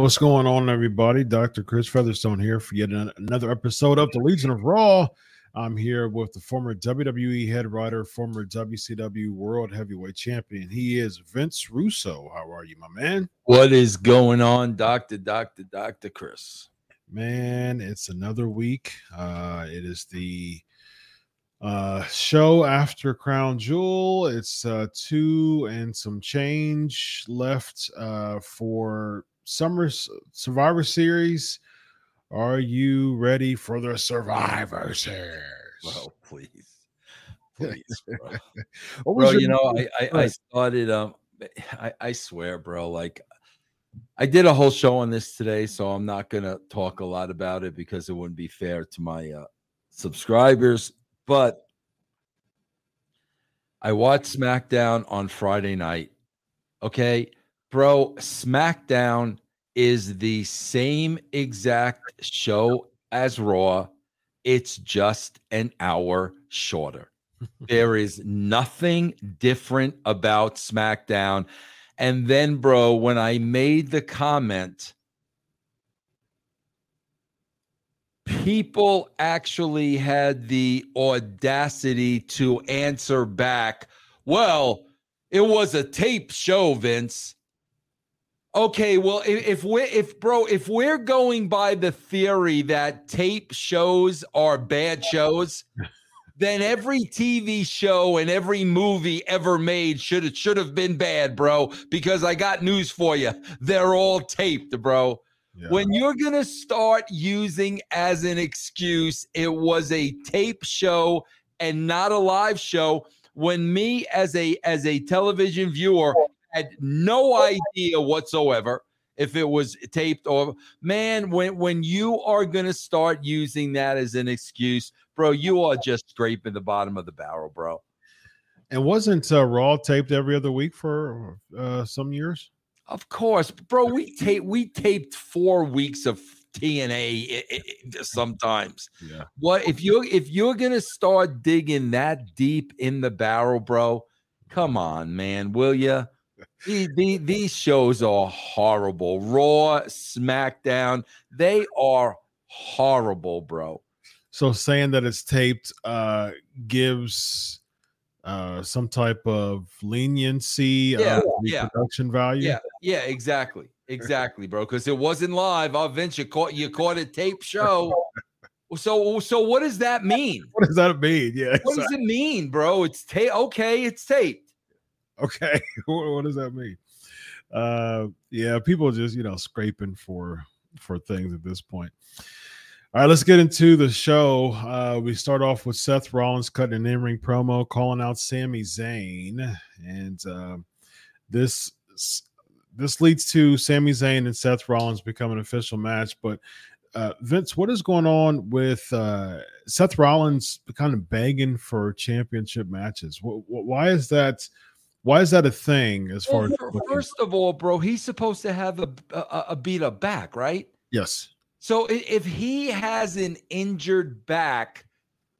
What's going on, everybody? Dr. Chris Featherstone here for yet another episode of the Legion of Raw. I'm here with the former WWE head writer, former WCW World Heavyweight Champion. He is Vince Russo. How are you, my man? What is going on, Doctor, Doctor, Doctor Chris? Man, it's another week. Uh, it is the uh show after crown jewel it's uh two and some change left uh for summer survivor series. Are you ready for the survivor series? Bro please. Please bro, bro you know I, I i started um i i swear bro like I did a whole show on this today, so I'm not to talk a lot about it because it wouldn't be fair to my uh, subscribers but I watched SmackDown on Friday night. Okay, bro, SmackDown is the same exact show as Raw. It's just an hour shorter. there is nothing different about SmackDown. And then, bro, when I made the comment people actually had the audacity to answer back, well, it was a tape show, Vince. Okay, well, if, if we're if bro, if we're going by the theory that tape shows are bad shows, then every TV show and every movie ever made should it should have been bad, bro. Because I got news for you, they're all taped, bro. When you're going to start using as an excuse, it was a tape show and not a live show. When me as a as a television viewer had no idea whatsoever if it was taped or man, when when you are going to start using that as an excuse, bro, you are just scraping the bottom of the barrel, bro. And wasn't uh, Raw taped every other week for uh, some years? Of course, bro. We tape we taped four weeks of TNA sometimes. Yeah. What if you if you're gonna start digging that deep in the barrel, bro? Come on, man, will you? These, these shows are horrible. Raw, SmackDown, they are horrible, bro. So saying that it's taped uh gives uh some type of leniency yeah, uh, yeah. production value? Yeah yeah exactly exactly bro because it wasn't live. I'll venture caught you caught a tape show. So so what does that mean? What does that mean? Yeah what does it mean bro? It's tape okay it's taped okay what, does that mean uh yeah people just you know scraping for for things at this point all right, let's get into the show. Uh, we start off with Seth Rollins cutting an in-ring promo, calling out Sami Zayn, and uh, this this leads to Sami Zayn and Seth Rollins becoming an official match. But uh, Vince, what is going on with uh, Seth Rollins kind of begging for championship matches? Why is that? Why is that a thing? As far well, as first of all, bro, he's supposed to have a, a, a beat up back, right? Yes. So if he has an injured back,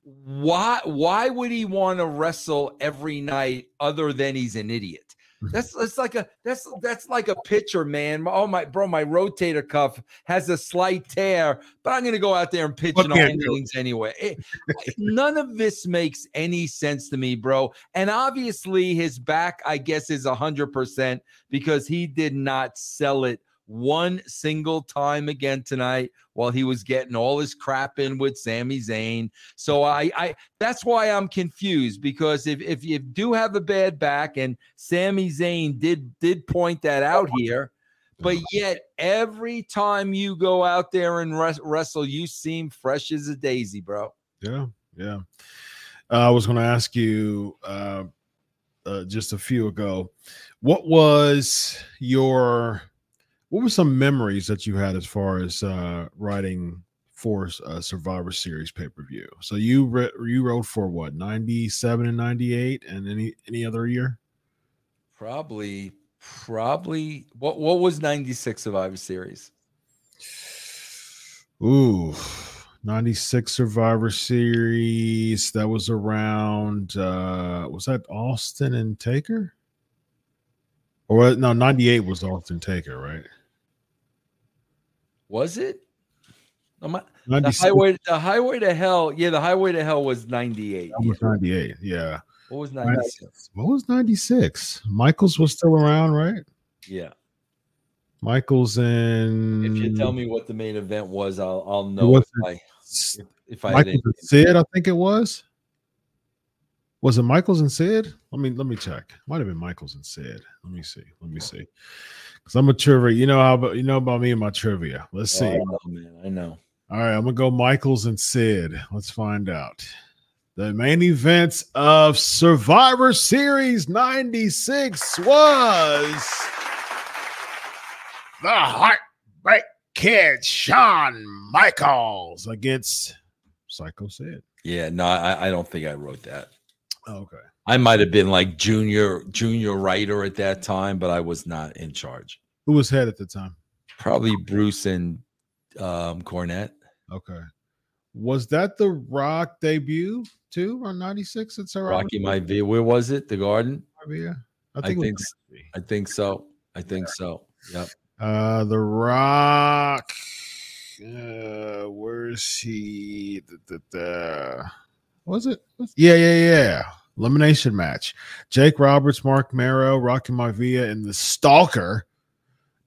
why why would he want to wrestle every night other than he's an idiot? That's that's like a that's that's like a pitcher, man. Oh my bro, my rotator cuff has a slight tear, but I'm gonna go out there and pitch in all innings anyway. Eh, it, none of this makes any sense to me, bro. And obviously, his back, I guess, is hundred percent because he did not sell it one single time again tonight while he was getting all his crap in with Sami Zayn. So I, I that's why I'm confused because if if you do have a bad back and Sami Zayn did did point that out here, but yet every time you go out there and wrestle, you seem fresh as a daisy, bro. Yeah, yeah. Uh, I was going to ask you uh, uh, just a few ago, what was your what were some memories that you had as far as uh, writing for a Survivor Series pay per view? So you re- you wrote for what ninety seven and ninety eight, and any any other year? Probably, probably. What what was ninety six Survivor Series? Ooh. 96 Survivor Series. That was around uh was that Austin and Taker? Or no, 98 was Austin Taker, right? Was it? I- the highway, the highway to hell. Yeah, the highway to hell was 98. that was 98. Yeah. What was 96? What was 96? Michaels was still around, right? Yeah. Michaels and If you tell me what the main event was, I'll I'll know if I S- if I Michaels and Sid, I think it was. Was it Michaels and Sid? Let me let me check. Might have been Michaels and Sid. Let me see. Let me see. Because I'm a trivia. You know how about you know about me and my trivia. Let's see. Oh, I know, man. I know. All right, I'm gonna go Michaels and Sid. Let's find out. The main events of Survivor Series 96 was the Heartbreak Kid Shawn Michaels against Psycho Sid. Yeah, no, I, I don't think I wrote that. Okay. I might have been like junior junior writer at that time, but I was not in charge. Who was head at the time? Probably Bruce and um Cornette. Okay. Was that the Rock debut too on 96 at Survivor Rocky might be. Where was it? The Garden? Yeah. I it was think. I think so. I think so. Yep. Uh, The Rock. Uh, where's he? Da, da, da. Was it? was- Yeah, yeah, yeah. Elimination match. Jake Roberts, Marc Mero, Rocky Maivia, and the Stalker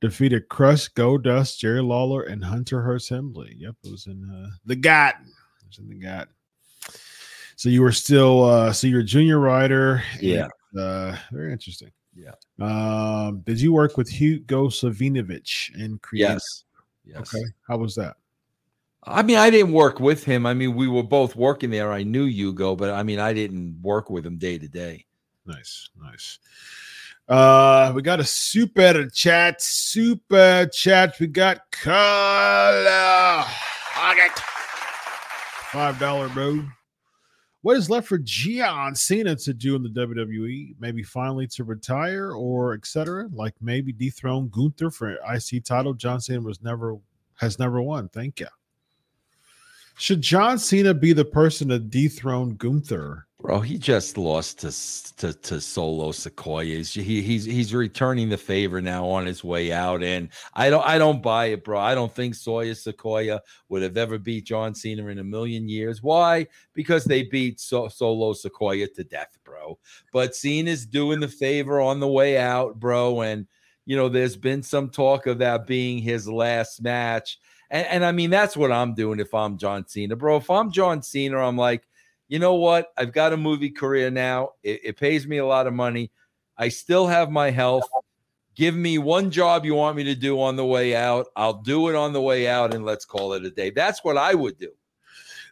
defeated Crush, Goldust, Jerry Lawler, and Hunter Hearst Helmsley. Yep, it was in uh, the Garden. It was in the Garden. So you were still, uh, so you're a junior writer. and, Yeah. Uh, very interesting. Yeah. Um, did you work with Hugo Savinovich in creative? Yes. Yes. Okay. How was that? I mean, I didn't work with him. I mean, we were both working there. I knew Hugo, but I mean, I didn't work with him day to day. Nice, nice. Uh, we got a super chat, super chat. We got Carla Hoggett, five dollar bro. What is left for John Cena to do in the WWE? Maybe finally to retire or etc. Like maybe dethrone Gunther for IC title. John Cena was never has never won. Thank you. Should John Cena be the person to dethrone Gunther? Bro, he just lost to to, to Solo Sikoa. He's, he, he's he's returning the favor now on his way out, and I don't I don't buy it, bro. I don't think Solo Sikoa would have ever beat John Cena in a million years. Why? Because they beat so- Solo Sikoa to death, bro. But Cena's doing the favor on the way out, bro, and you know there's been some talk of that being his last match. And, and I mean, that's what I'm doing if I'm John Cena, bro. If I'm John Cena, I'm like, you know what? I've got a movie career now. It, it pays me a lot of money. I still have my health. Give me one job you want me to do on the way out. I'll do it on the way out and let's call it a day. That's what I would do.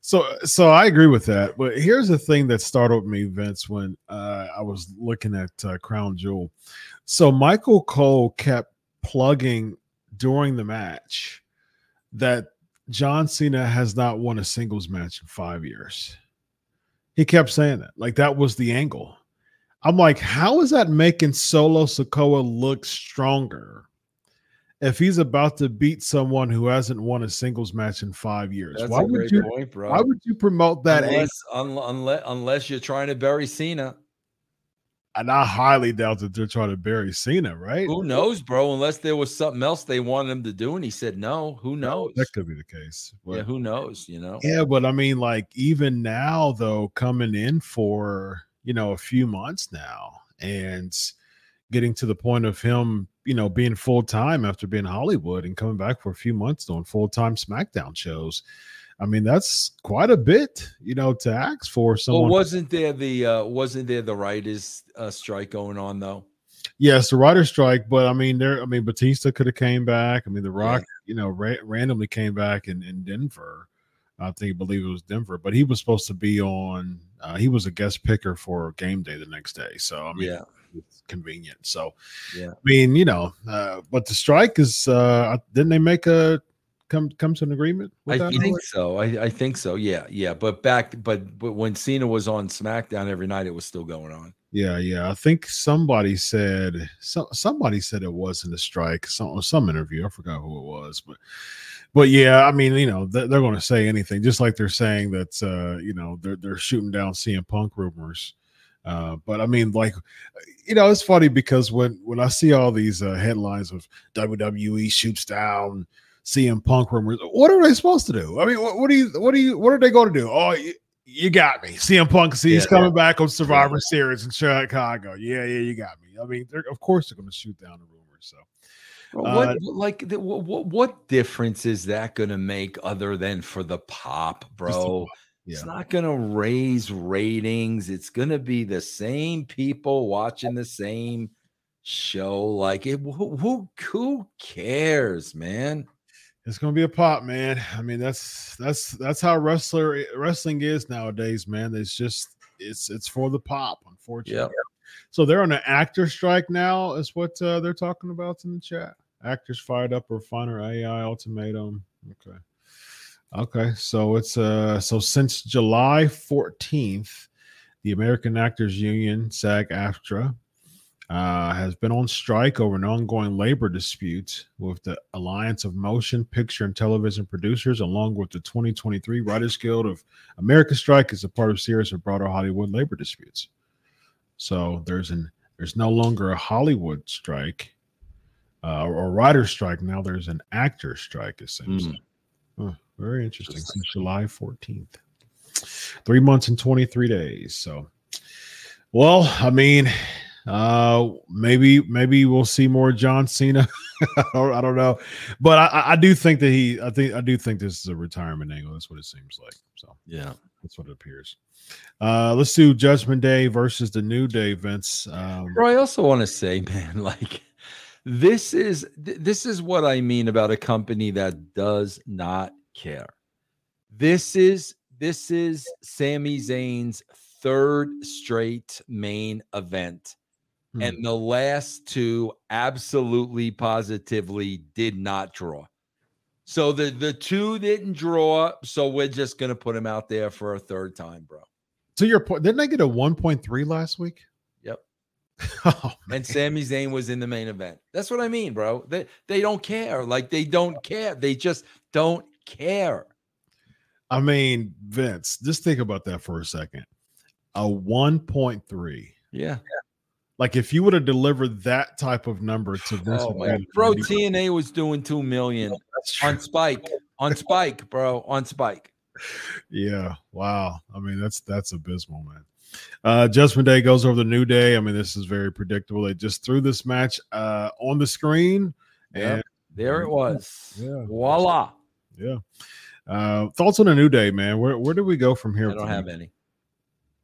So, so I agree with that. But here's the thing that startled me, Vince, when uh, I was looking at uh, Crown Jewel. So Michael Cole kept plugging during the match that John Cena has not won a singles match in five years. He kept saying that, like that was the angle. I'm like, how is that making Solo Sikoa look stronger? If he's about to beat someone who hasn't won a singles match in five years, That's why would you? point, bro. Why would you promote that? unless, un, unless, unless you're trying to bury Cena. And I highly doubt that they're trying to bury Cena, right? Who knows, bro? Unless there was something else they wanted him to do and he said no. Who knows? That could be the case. But, yeah, who knows? You know? yeah, but I mean, like even now, though, coming in for you know a few months now, and getting to the point of him, you know, being full time after being Hollywood and coming back for a few months doing full time SmackDown shows. I mean, that's quite a bit, you know, to ask for someone. Well, wasn't there the uh wasn't there the writers uh, strike going on though? Yes, the writer strike, but I mean, there. I mean, Batista could have came back. I mean, The Yeah. Rock, you know, ra- randomly came back in in Denver. I think, believe it was Denver, but he was supposed to be on. Uh, he was a guest picker for game day the next day, so I mean, Yeah. it's convenient. So, Yeah. I mean, you know, uh, but the strike is. uh Didn't they make a come come to an agreement? I With that think so. I, I think so. Yeah, yeah. But back, but but when Cena was on SmackDown every night, it was still going on. Yeah, yeah. I think somebody said some somebody said it wasn't a strike. Some some interview. I forgot who it was, but but yeah. I mean, you know, they're, they're going to say anything, just like they're saying that uh, you know they're they're shooting down CM Punk rumors. Uh, but I mean, like, you know, it's funny because when when I see all these uh, headlines of WWE shoots down CM Punk rumors. What are they supposed to do? I mean, what, what do you, what do you, what are they going to do? Oh, you, you got me. CM Punk, see, he's yeah, coming yeah. back on Survivor. Series in Chicago. Yeah, yeah, you got me. I mean, of course they're going to shoot down the rumors. So, what uh, like what, what difference is that going to make other than for the pop, bro? Yeah. It's not going to raise ratings. It's going to be the same people watching the same show. Like it, who, who, who cares, man? It's gonna be a pop, man. I mean, that's that's that's how wrestler wrestling is nowadays, man. It's just it's it's for the pop, unfortunately. Yep. So they're on an actor strike now, is what uh, they're talking about in the chat. Actors fired up or finer AI ultimatum. Okay. Okay. So it's uh so since July 14th, the American Actors Union, SAG AFTRA, uh, has been on strike over an ongoing labor dispute with the Alliance of Motion Picture and Television Producers, along with the 2023 Writers Guild of America strike as a part of series of broader Hollywood labor disputes. So there's an there's no longer a Hollywood strike uh, or, or writer strike. Now there's an actor strike, essentially. Mm. Oh, very interesting. Since July 14th, three months and 23 days. So, well, I mean, uh, maybe maybe we'll see more John Cena. I don't know, but I, I do think that he. I think I do think this is a retirement angle. That's what it seems like. So yeah, that's what it appears. Uh, let's do Judgment Day versus the New Day, Vince. Um, Bro, I also want to say, man, like this is th- this is what I mean about a company that does not care. This is this is Sami Zayn's third straight main event Hmm. And the last two absolutely positively did not draw. So the the two didn't draw. So we're just gonna put him out there for a third time, bro. To your point, didn't I get a 1.3 last week? Yep. oh, and Sami Zayn was in the main event. That's what I mean, bro. They they don't care. Like they don't care. They just don't care. I mean, Vince, just think about that for a second. A 1.3. Yeah. Like if you would have delivered that type of number to this, oh, man. bro, TNA was doing two million on Spike, on Spike, bro, on Spike. Yeah, wow. I mean, that's that's abysmal, man. Uh Judgment Day goes over the New Day. I mean, this is very predictable. They just threw this match uh on the screen, and yep. there it was. Yeah, voila. Yeah. Uh thoughts on a New Day, man. Where where do we go from here? I don't have any.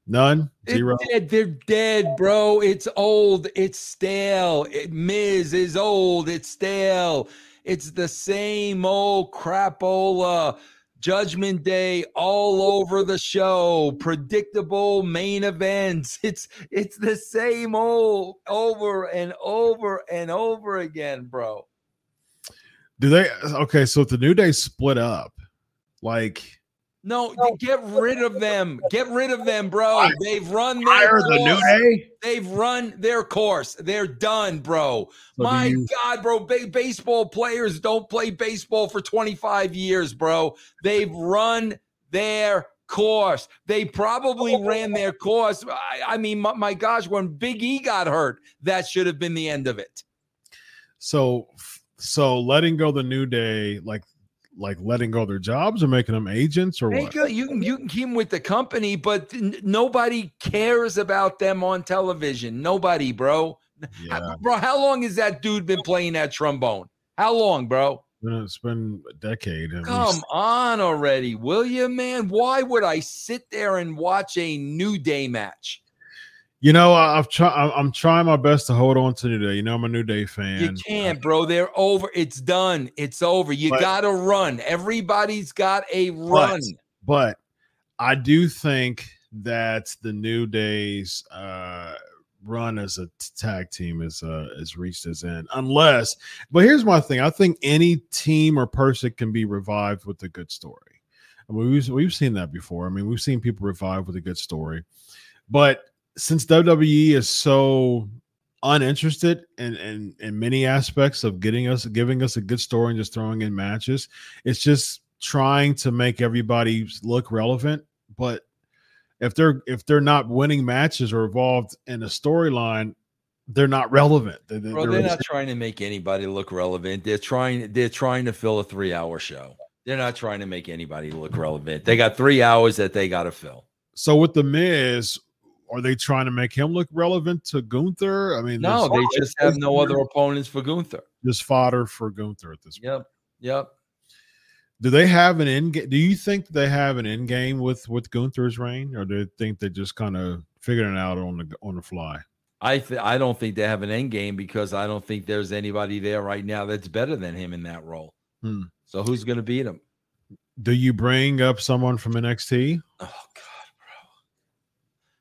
None. Zero. Dead. They're dead, bro. It's old. It's stale. It, Miz is old. It's stale. It's the same old crapola. Judgment Day all over the show. Predictable main events. It's it's the same old over and over and over again, bro. Do they okay? So if the New Day split up, like no, get rid of them. Get rid of them, bro. They've run their course. the new day. They've run their course. They're done, bro. So My you- God, bro. Ba- baseball players don't play baseball for 25 years, bro. They've run their course. They probably ran their course. I, I mean, my, my gosh, when Big E got hurt, that should have been the end of it. So, so letting go the new day, like like letting go their jobs or making them agents or what? You can you can keep them with the company, but n- nobody cares about them on television. Nobody, bro. Yeah. Bro, how long has that dude been playing that trombone? How long, bro? It's been a decade. Come least. on already, will you, man? Why would I sit there and watch a New Day match? You know, I've tried. I'm trying my best to hold on to today. You know, I'm a New Day fan. You can't, bro. They're over. It's done. It's over. You got to run. Everybody's got a run. But, but, I do think that the New Day's uh, run as a tag team is uh, is reached its end. Unless, but here's my thing. I think any team or person can be revived with a good story. I mean, we've we've seen that before. I mean, we've seen people revive with a good story, but since WWE is so uninterested in, in in many aspects of getting us giving us a good story and just throwing in matches, it's just trying to make everybody look relevant. But if they're if they're not winning matches or involved in a storyline, they're not relevant. They're, Bro, they're not trying to make anybody look relevant. They're trying. They're trying to fill a three-hour show. They're not trying to make anybody look relevant. They got three hours that they got to fill. So with the Miz, are they trying to make him look relevant to Gunther? I mean, no, they just have no other opponents for Gunther. Just fodder for Gunther at this point. Yep. Yep. Do they have an end game? Do you think they have an end game with with Gunther's reign, or do they think they just kind of figuring it out on the on the fly? I th- I don't think they have an end game because I don't think there's anybody there right now that's better than him in that role. Hmm. So who's going to beat him? Do you bring up someone from NXT? Oh God!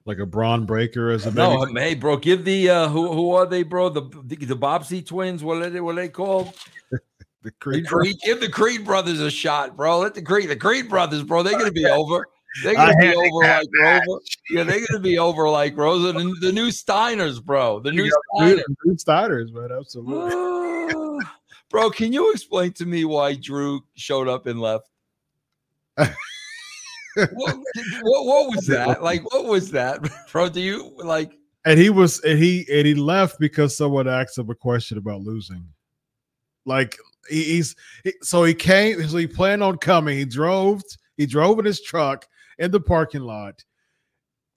Like a Bron Breakker as a no, hey, bro, give the uh, who who are they, bro? The the, the Bobbsey twins. What are they? What are they called? The Creed, the Creed, give the Creed brothers a shot, bro. Let the Creed, the Creed brothers, bro. They're gonna be over. They're gonna be over like Rover. Yeah, they're gonna be over like Rosa. The, the new Steiners, bro. The new Steiners. New Steiners, man. Absolutely. bro, can you explain to me why Drew showed up and left? What, what, what was that? Like, what was that, bro? Do you like? And he was, and he, and he left because someone asked him a question about losing. Like, he's he, so he came so he planned on coming he drove he drove in his truck in the parking lot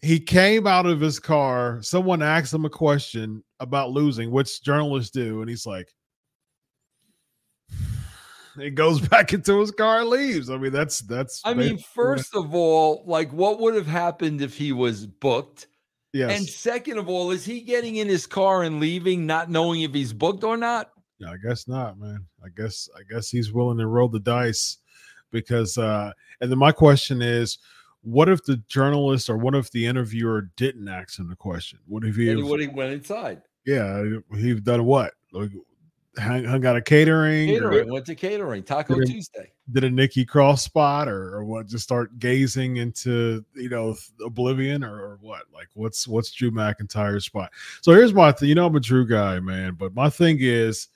he came out of his car someone asked him a question about losing which journalists do and he's like he goes back into his car and leaves i mean that's that's i mean first of all like what would have happened if he was booked Yes. And second of all, is he getting in his car and leaving, not knowing if he's booked or not? Yeah, I guess not, man. I guess I guess he's willing to roll the dice because uh and then my question is what if the journalist or what if the interviewer didn't ask him the question? What if he, what he went inside? Yeah, he'd done what? Like hung, hung out a catering, catering or, went to catering Taco did Tuesday. Did a Nikki Cross spot or, or what? Just start gazing into you know oblivion or, or what? Like what's what's Drew McIntyre's spot? So here's my thing. You know I'm a Drew guy, man, but my thing is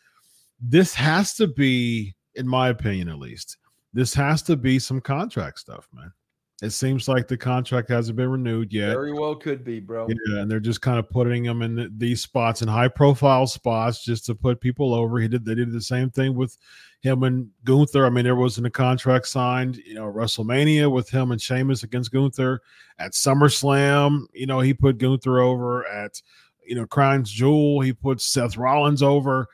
this has to be, in my opinion at least, this has to be some contract stuff, man. It seems like the contract hasn't been renewed yet. Very well could be, bro. Yeah, and they're just kind of putting him in the, these spots in high profile spots just to put people over. He did they did the same thing with him and Gunther. I mean, there wasn't a contract signed, you know, WrestleMania with him and Sheamus against Gunther. At SummerSlam, you know, he put Gunther over at you know, Crown's Jewel, he put Seth Rollins over.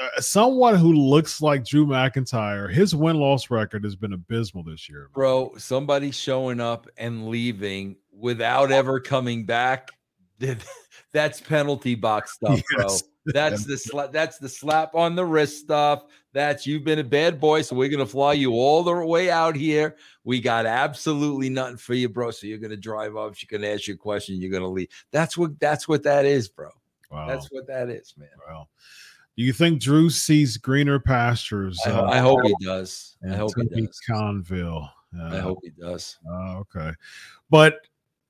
Uh, someone who looks like Drew McIntyre, his win loss record has been abysmal this year. Bro, somebody showing up and leaving without ever coming back. That's penalty box stuff, yes. bro. That's the sla- that's the slap on the wrist stuff. That's you've been a bad boy, so we're gonna fly you all the way out here. We got absolutely nothing for you, bro. So you're gonna drive up. She's gonna ask you a question. You're gonna leave. That's what that's what that is, bro. Wow. That's what that is, man. Well, do you think Drew sees greener pastures? I, uh, I hope he does. I hope Tony he does. Conville. Uh, I hope he does. Uh, okay, but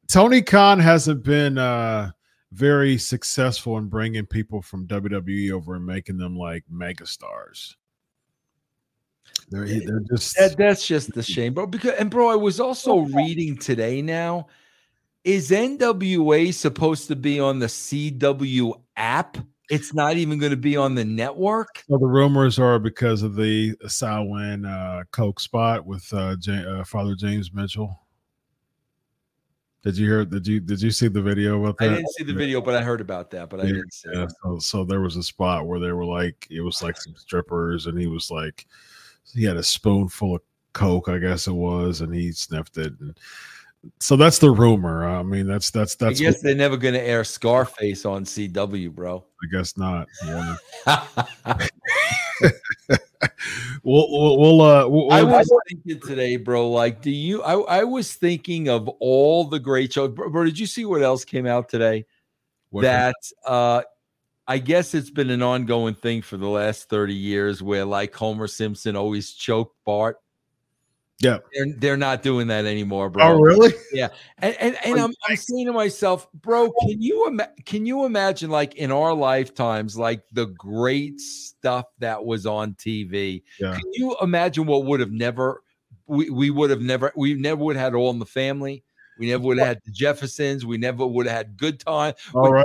Tony Khan hasn't been uh, very successful in bringing people from WWE over and making them like megastars. They're, they're just that, that's just the shame, bro. Because and bro, I was also reading today. Now, is NWA supposed to be on the CW app? It's not even going to be on the network. So the rumors are because of the Samhain uh, Coke spot with uh, J- uh, Father James Mitchell. Did you hear? Did you did you see the video about that? I didn't see the video, but I heard about that. But I didn't see. Yeah, so, so, there was a spot where they were like, it was like some strippers, and he was like, he had a spoonful of coke, I guess it was, and he sniffed it, and so that's the rumor. I mean, that's that's that's. I guess what, they're never going to air Scarface on CW, bro. I guess not. Yeah. we'll, we'll, we'll, uh, we'll, I was thinking today, bro. Like, do you? I, I was thinking of all the great shows, bro. bro did you see what else came out today? What that uh, I guess it's been an ongoing thing for the last thirty years, where like Homer Simpson always choked Bart. Yeah, they're, they're not doing that anymore, bro. Oh, really? Yeah, and and, and oh, I'm, I'm saying to myself, bro, can you ima- can you imagine like in our lifetimes, like the great stuff that was on TV? Yeah. Can you imagine what would have never we, we would have never we never would have had All in the Family. We never would have had the Jeffersons. We never would have had Good Time. All right.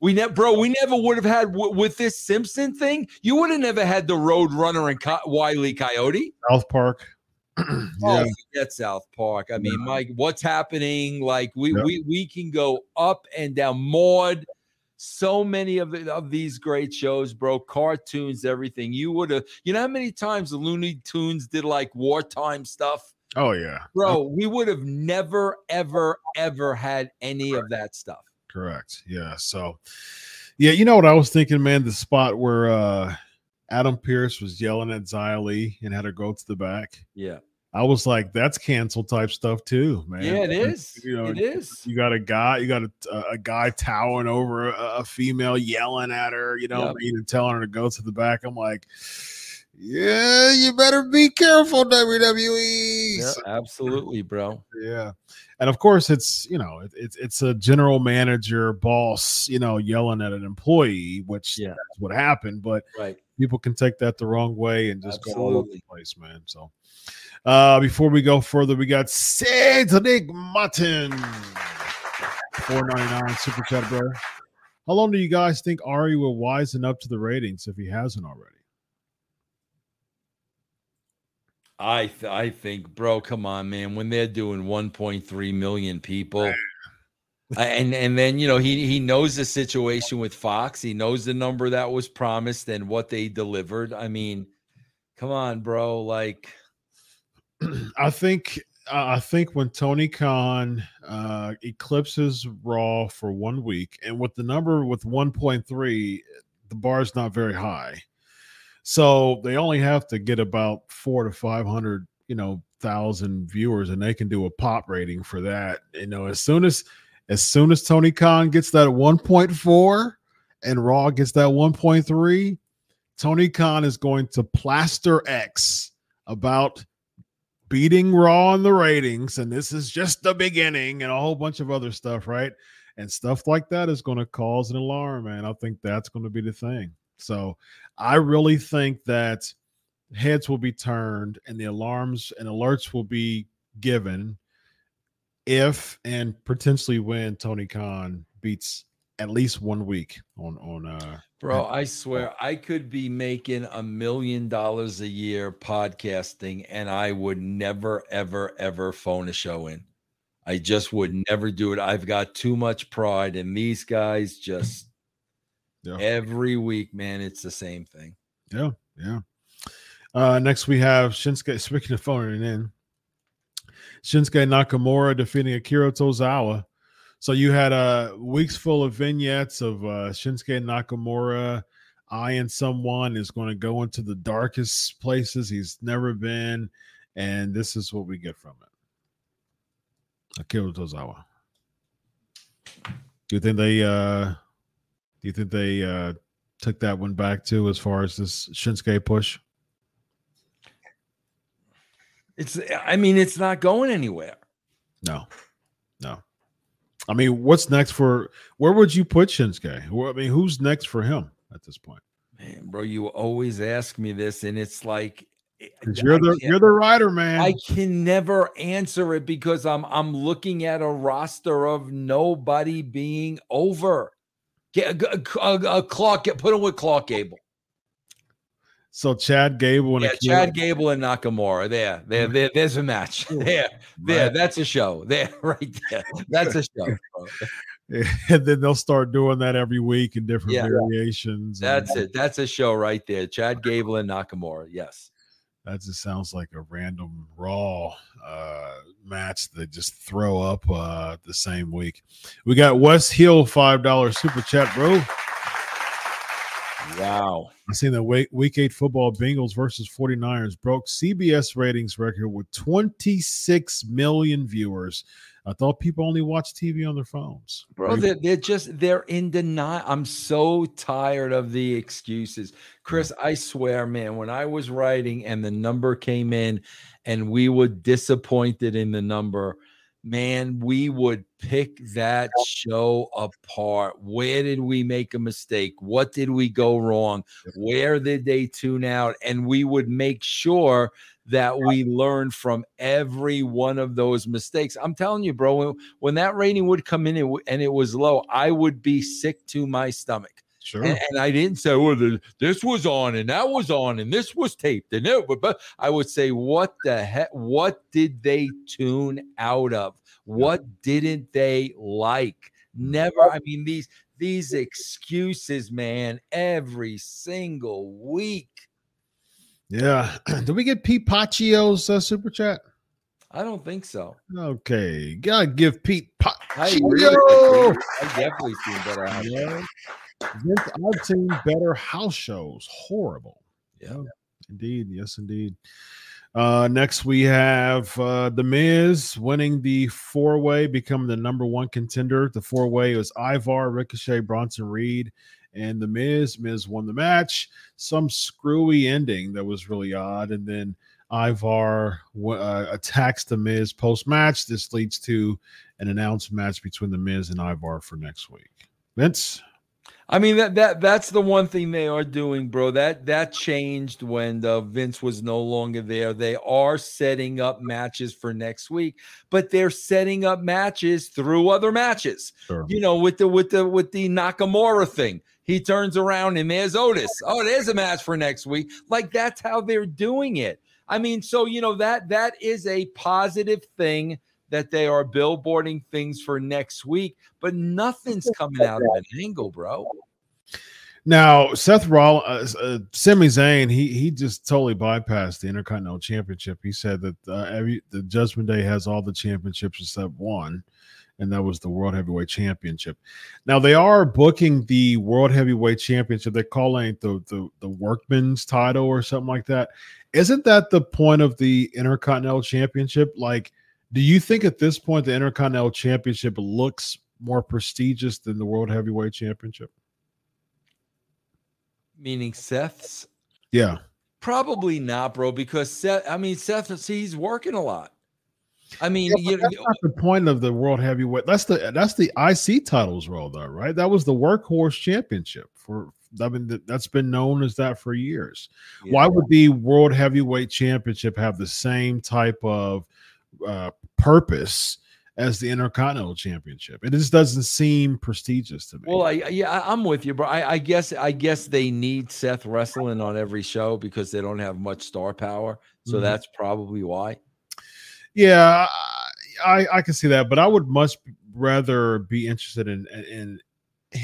We never, bro. We never would have had w- with this Simpson thing. You would have never had the Road Runner and Co- Wiley Coyote. South Park. Oh, yeah, forget South Park. I mean, Mike, what's happening? Like we Yeah. we we can go up and down. Maud, so many of the, of these great shows, bro. Cartoons, everything. You would have. You know how many times the Looney Tunes did like wartime stuff, oh yeah, bro? We would have never, ever, ever had any of that stuff. correct. Yeah, so yeah, you know what I was thinking, man? The spot where uh Adam Pearce was yelling at Li and had her go to the back. Yeah, I was like, that's cancel type stuff too, man. yeah, it is. You know, it is. You got a guy, you got a, a guy towering over a, a female, yelling at her, you know, Yep. even telling her to go to the back. I'm like, yeah, you better be careful, WWE. Yeah, absolutely, bro. yeah. And of course, it's you know, it, it's it's a general manager, boss, you know, yelling at an employee, which Yeah. that's what happened. But Right. people can take that the wrong way and just go all over the place, man. So, uh, before we go further, we got Cedric Martin, four ninety nine super chat, bro. How long do you guys think Ari will wisen up to the ratings if he hasn't already? I th- I think, bro, come on, man. When they're doing 1.3 million people, and and then you know he he knows the situation with Fox. He knows the number that was promised and what they delivered. I mean, come on, bro. Like, I think I think when Tony Khan uh, eclipses Raw for one week, and with the number with 1.3, the bar is not very high. So they only have to get about four to five hundred, you know, thousand viewers, and they can do a pop rating for that. You know, as soon as as soon as Tony Khan gets that 1.4 and Raw gets that 1.3, Tony Khan is going to plaster X about beating Raw in the ratings, and this is just the beginning, and a whole bunch of other stuff, right? And stuff like that is going to cause an alarm, man. I think that's going to be the thing. So I really think that heads will be turned and the alarms and alerts will be given if and potentially when Tony Khan beats at least one week on on uh bro, I swear I could be making a million dollars a year podcasting, and I would never, ever, ever phone a show in. I just would never do it. I've got too much pride, and these guys just Yeah. every week, man, it's the same thing. Yeah, yeah. Uh, next we have Shinsuke. Speaking of phoning in, Shinsuke Nakamura defeating Akira Tozawa. So you had uh, weeks full of vignettes of uh, Shinsuke Nakamura eyeing someone is going to go into the darkest places he's never been, and this is what we get from it. Akira Tozawa. Do you think they? uh Do you think they uh took that one back too, as far as this Shinsuke push? It's, I mean, it's not going anywhere. No, no. I mean, what's next for? Where would you put Shinsuke? Well, I mean, who's next for him at this point? Man, bro, you always ask me this, and it's like eh, you're the you're the writer, man. I can never answer it because I'm I'm looking at a roster of nobody being over. Get a, a, a, Clark, get put him with Clark Gable. so Chad Gable and Yeah, Akira- Chad Gable and Nakamura. There, there, there there's a match. There, there, that's a show. There, right there. That's a show. and then they'll start doing that every week in different Yeah. variations. and That's it. That's a show right there. Chad Gable and Nakamura. Yes. That just sounds like a random Raw uh, match that just throw up uh, the same week. We got West Hill five dollar super chat, bro. Wow. I seen that week, week eight football Bengals versus 49ers broke CBS ratings record with 26 million viewers. I thought people only watch TV on their phones. Bro, Maybe- they're, they're just they're in denial. I'm so tired of the excuses. Chris, mm. I swear, man, when I was writing and the number came in and we were disappointed in the number, man, we would pick that show apart. Where did we make a mistake? What did we go wrong? Where did they tune out? And we would make sure that we learn from every one of those mistakes. I'm telling you, bro, when, when that rating would come in and, and it was low, I would be sick to my stomach. Sure. And, and, I didn't say, well, the, this was on and that was on and this was taped and it, but, but I would say, what the heck? What did they tune out of? What didn't they like? Never. I mean, these these excuses, man, every single week. Yeah. Did we get Pete Pacio's uh, super chat? I don't think so. Okay, gotta give Pete Paccio. I, really, I definitely seen better. Yeah. Vince, I've seen better house shows. Horrible. Yeah. Indeed. Yes, indeed. Uh, next, we have uh, The Miz winning the four way, becoming the number one contender. The four way was Ivar, Ricochet, Bronson Reed, and The Miz. Miz won the match. Some screwy ending that was really odd. And then Ivar uh, attacks The Miz post match. This leads to an announced match between The Miz and Ivar for next week. Vince? I mean that that that's the one thing they are doing, bro. That that changed when uh, Vince was no longer there. They are setting up matches for next week, but they're setting up matches through other matches. Sure. You know, with the with the with the Nakamura thing, he turns around and there's Otis. Oh, there's a match for next week. Like that's how they're doing it. I mean, so you know that that is a positive thing that they are billboarding things for next week, but nothing's coming out of an angle, bro. Now, Seth Rollins, uh, uh, Sami Zayn, he he just totally bypassed the Intercontinental Championship. He said that uh, every the Judgment Day has all the championships except one, and that was the World Heavyweight Championship. Now they are booking the World Heavyweight Championship. They're calling it the the the Workman's title or something like that. Isn't that the point of the Intercontinental Championship? Like do you think at this point the Intercontinental Championship looks more prestigious than the World Heavyweight Championship? Meaning Seth's? Yeah. Probably not, bro, because Seth, I mean, Seth, see, he's working a lot. I mean, yeah, that's not the point of the world heavyweight. That's the that's the IC titles role, though, right? That was the workhorse championship for. I mean, that's been known as that for years. Yeah. Why would the world heavyweight championship have the same type of uh, purpose as the Intercontinental Championship. It just doesn't seem prestigious to me. Well, I, yeah, I'm with you, bro. I, I, guess I guess they need Seth wrestling on every show because they don't have much star power. So mm-hmm. that's probably why. Yeah, I I can see that, but I would much rather be interested in in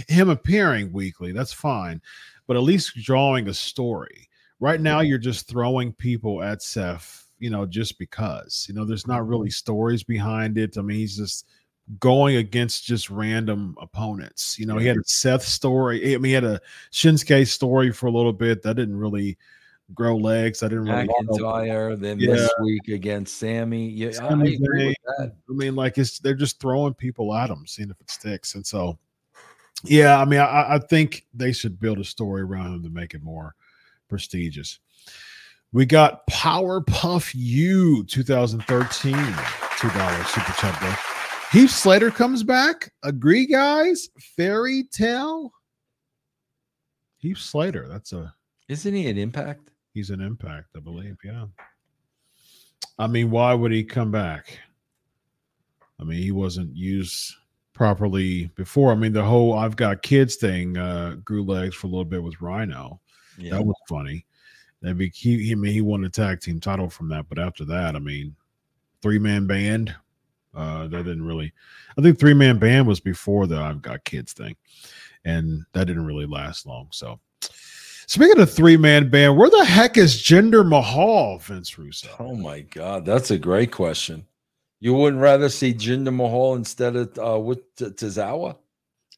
him appearing weekly. That's fine, but at least drawing a story. Right now, you're just throwing people at Seth you know, just because. You know, there's not really mm-hmm. stories behind it. I mean, he's just going against just random opponents. You know, he had a Seth story. I mean, he had a Shinsuke story for a little bit. That didn't really grow legs. I didn't really McIntyre. Then yeah. this week against Sami. Yeah, Sami I, I mean, like it's they're just throwing people at him, seeing if it sticks. And so, yeah, I mean, I, I think they should build a story around him to make it more prestigious. We got Powerpuff U 2013 $2 super chat bro. Heath Slater comes back. Agree, guys? Fairy tale. Heath Slater. That's a. Isn't he an impact? He's an impact, I believe. Yeah. I mean, why would he come back? I mean, he wasn't used properly before. I mean, the whole I've got kids thing uh, grew legs for a little bit with Rhino. Yeah. That was funny. That be he, he I mean he won the tag team title from that, but after that, I mean, three man band. Uh, that didn't really. I think three man band was before the I've got kids thing, and that didn't really last long. So, speaking of three man band, where the heck is Jinder Mahal, Vince Russo? Oh my God, that's a great question. You wouldn't rather see Jinder Mahal instead of uh, with T- Tozawa?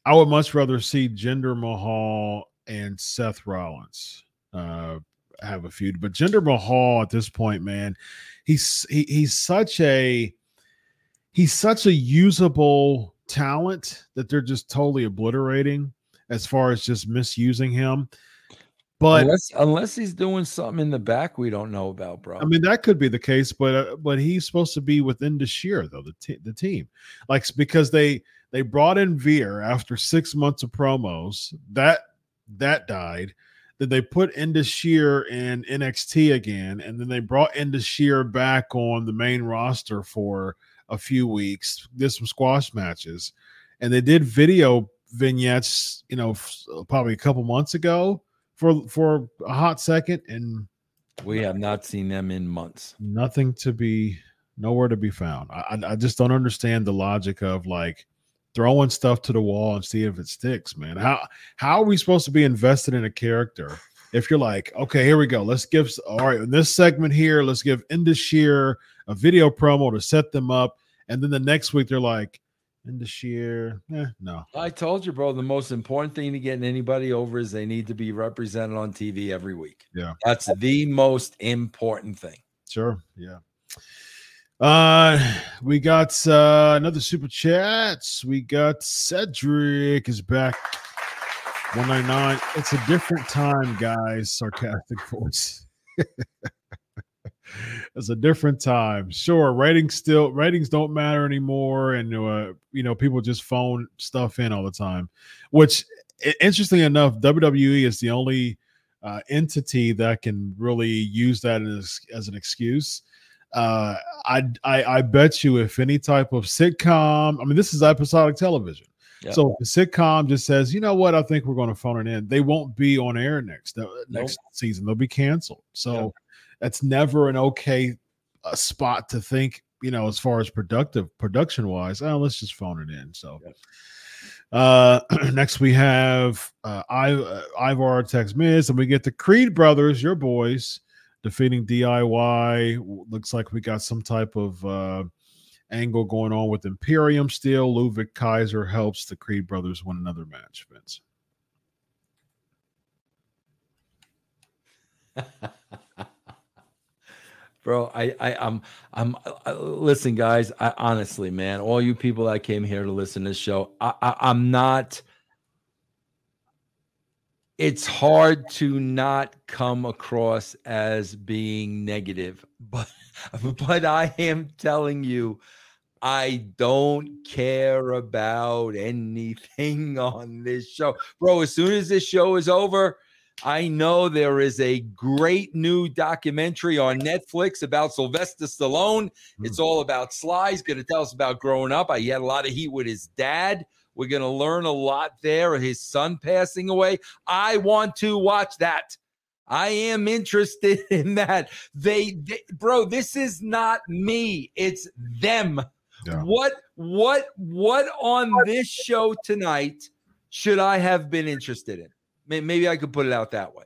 I would much rather see Jinder Mahal and Seth Rollins. Uh, have a feud. But Jinder Mahal at this point, man, he's he, he's such a he's such a usable talent that they're just totally obliterating as far as just misusing him. But unless, unless he's doing something in the back we don't know about, bro. I mean, that could be the case, but uh, but he's supposed to be within the sheer though the t- the team, like because they they brought in Veer after six months of promos that that died. Then they put Indus Sher in NXT again, and then they brought Indus Sher back on the main roster for a few weeks, did some squash matches, and they did video vignettes, you know, probably a couple months ago for for a hot second, and we have not seen them in months. Nothing to be nowhere to be found. I, I just don't understand the logic of like throwing stuff to the wall and see if it sticks, man. How how are we supposed to be invested in a character if you're like, okay, here we go. Let's give all right in this segment here, let's give Indus a video promo to set them up. And then the next week they're like, Indus Sher, eh, no. I told you, bro, the most important thing to getting anybody over is they need to be represented on TV every week. Yeah. That's the most important thing. Sure. Yeah. Uh, we got uh, another super chats. We got Cedric is back. 199. It's a different time, guys. Sarcastic voice. it's a different time. Sure, ratings still ratings don't matter anymore, and uh, you know people just phone stuff in all the time. Which, interestingly enough, WWE is the only uh, entity that can really use that as as an excuse uh, I, I I bet you if any type of sitcom, I mean, this is episodic television. Yep. So the sitcom just says, you know what, I think we're going to phone it in, they won't be on air next uh, next nope. season. They'll be canceled. So. That's never an okay uh, spot to think, you know, as far as productive production wise. Oh, let's just phone it in. So. Uh, next we have uh, I, uh, Ivar Tex Miz, and we get the Creed brothers, your boys, defeating DIY. Looks like we got some type of uh, angle going on with Imperium still. Ludwig Kaiser helps the Creed brothers win another match, Vince. Bro, I, I, I'm, I'm. Uh, listen, guys. I honestly, man, all you people that came here to listen to this show, I, I I'm not it's hard to not come across as being negative but but i am telling you i don't care about anything on this show bro as soon as this show is over i know there is a great new documentary on netflix about sylvester stallone mm. it's all about sly he's going to tell us about growing up i had a lot of heat with his dad we're going to learn a lot there. His son passing away. I want to watch that. I am interested in that. They, they bro, this is not me. It's them. Yeah. What what what on this show tonight should I have been interested in? Maybe I could put it out that way.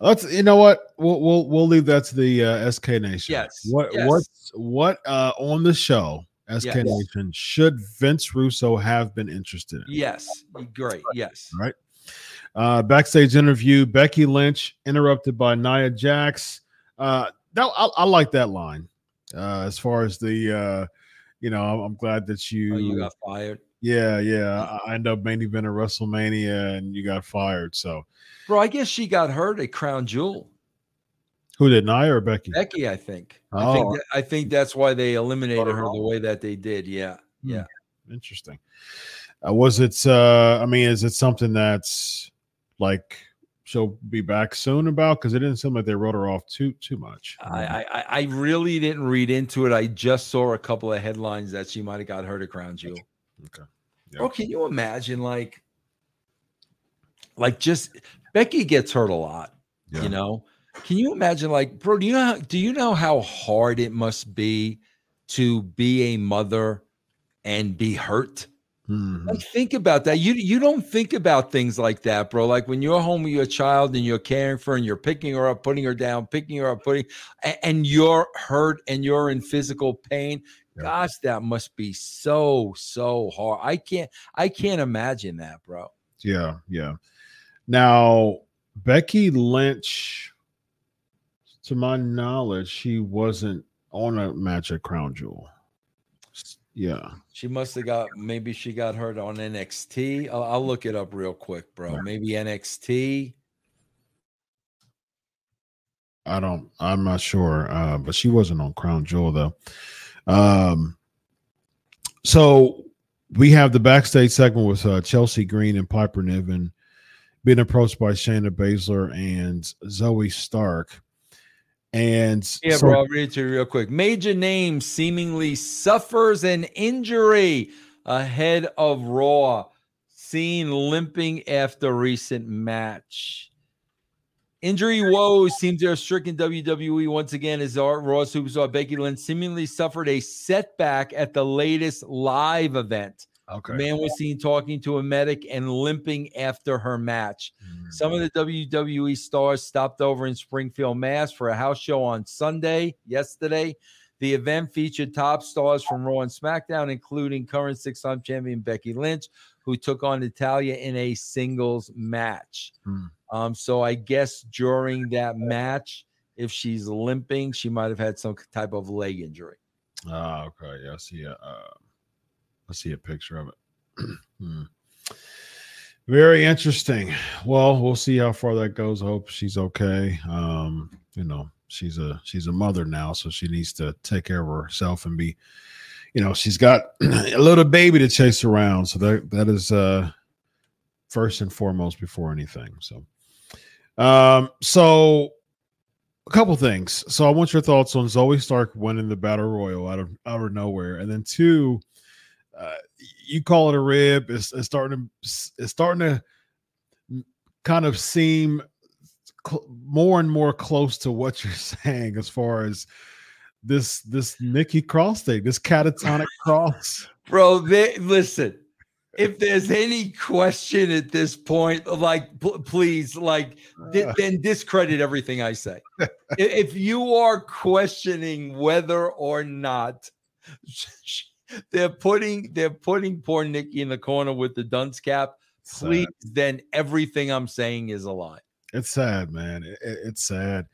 Let's you know what we'll we'll, we'll leave that to the uh, SK Nation. Yes. What yes. what what uh on the show SK yes. Nation, should Vince Russo have been interested in? Yes, great. Yes. Right. Uh, backstage interview Becky Lynch interrupted by Nia Jax. Uh, that, I, I like that line. Uh, as far as the, uh, you know, I'm, I'm glad that you, oh, you got fired. Yeah, yeah. I, end up main event of WrestleMania and you got fired. So, bro, I guess she got hurt at Crown Jewel. Who did Nia or Becky? Becky, I think. Oh. I think that, I think that's why they eliminated her the way that they did. Yeah, hmm. yeah. Interesting. Uh, was it? uh I mean, is it something that's like she'll be back soon about? Because it didn't seem like they wrote her off too too much. I, I I really didn't read into it. I just saw a couple of headlines that she might have got hurt at Crown Jewel. Okay. Yep. Oh, can you imagine like like just Becky gets hurt a lot, yeah. you know? Can you imagine, like, bro? Do you know? How, do you know how hard it must be to be a mother and be hurt? Mm-hmm. Like, think about that. You you don't think about things like that, bro. Like when you're home with your child and you're caring for her and you're picking her up, putting her down, picking her up, putting, and, and you're hurt and you're in physical pain. Gosh, that must be so so hard. I can't I can't imagine that, bro. Yeah, yeah. Now Becky Lynch to my knowledge, she wasn't on a match at Crown Jewel. Yeah, she must have got maybe she got hurt on NXT. I'll, I'll look it up real quick, bro. Maybe NXT. I don't. I'm not sure, uh, but she wasn't on Crown Jewel though. Um, so we have the backstage segment with uh, Chelsea Green and Piper Niven being approached by Shayna Baszler and Zoey Stark. And yeah, so, bro, I'll read it to you real quick. Major name seemingly suffers an injury ahead of Raw, seen limping after recent match. Injury woes seem to have stricken WWE once again as our Raw superstar Becky Lynch seemingly suffered a setback at the latest live event. Okay. The man was seen talking to a medic and limping after her match. Mm-hmm. Some of the WWE stars stopped over in Springfield, Mass for a house show on Sunday, yesterday. The event featured top stars from Raw and SmackDown, including current six time champion Becky Lynch, who took on Natalya in a singles match. Mm. Um, so I guess during that match, if she's limping, she might have had some type of leg injury. Ah, okay. Yeah, I see a, uh, I see a picture of it. hmm. Very interesting. Well, we'll see how far that goes. I hope she's okay. Um, you know, she's a she's a mother now, so she needs to take care of herself and be, you know, she's got a little baby to chase around. So that that is uh first and foremost before anything. So um, so a couple things. So I want your thoughts on Zoey Stark winning the battle royal out of out of nowhere, and then two, uh, you call it a rib. It's, it's starting to it's starting to kind of seem cl- more and more close to what you're saying as far as this this Nikki Cross thing, this catatonic cross. Bro, they, listen, if there's any question at this point, like p- please, like di- uh. then discredit everything I say. if you are questioning whether or not they're putting they're putting poor Nikki in the corner with the dunce cap, please, sad. then everything I'm saying is a lie. It's sad, man. It, it's sad.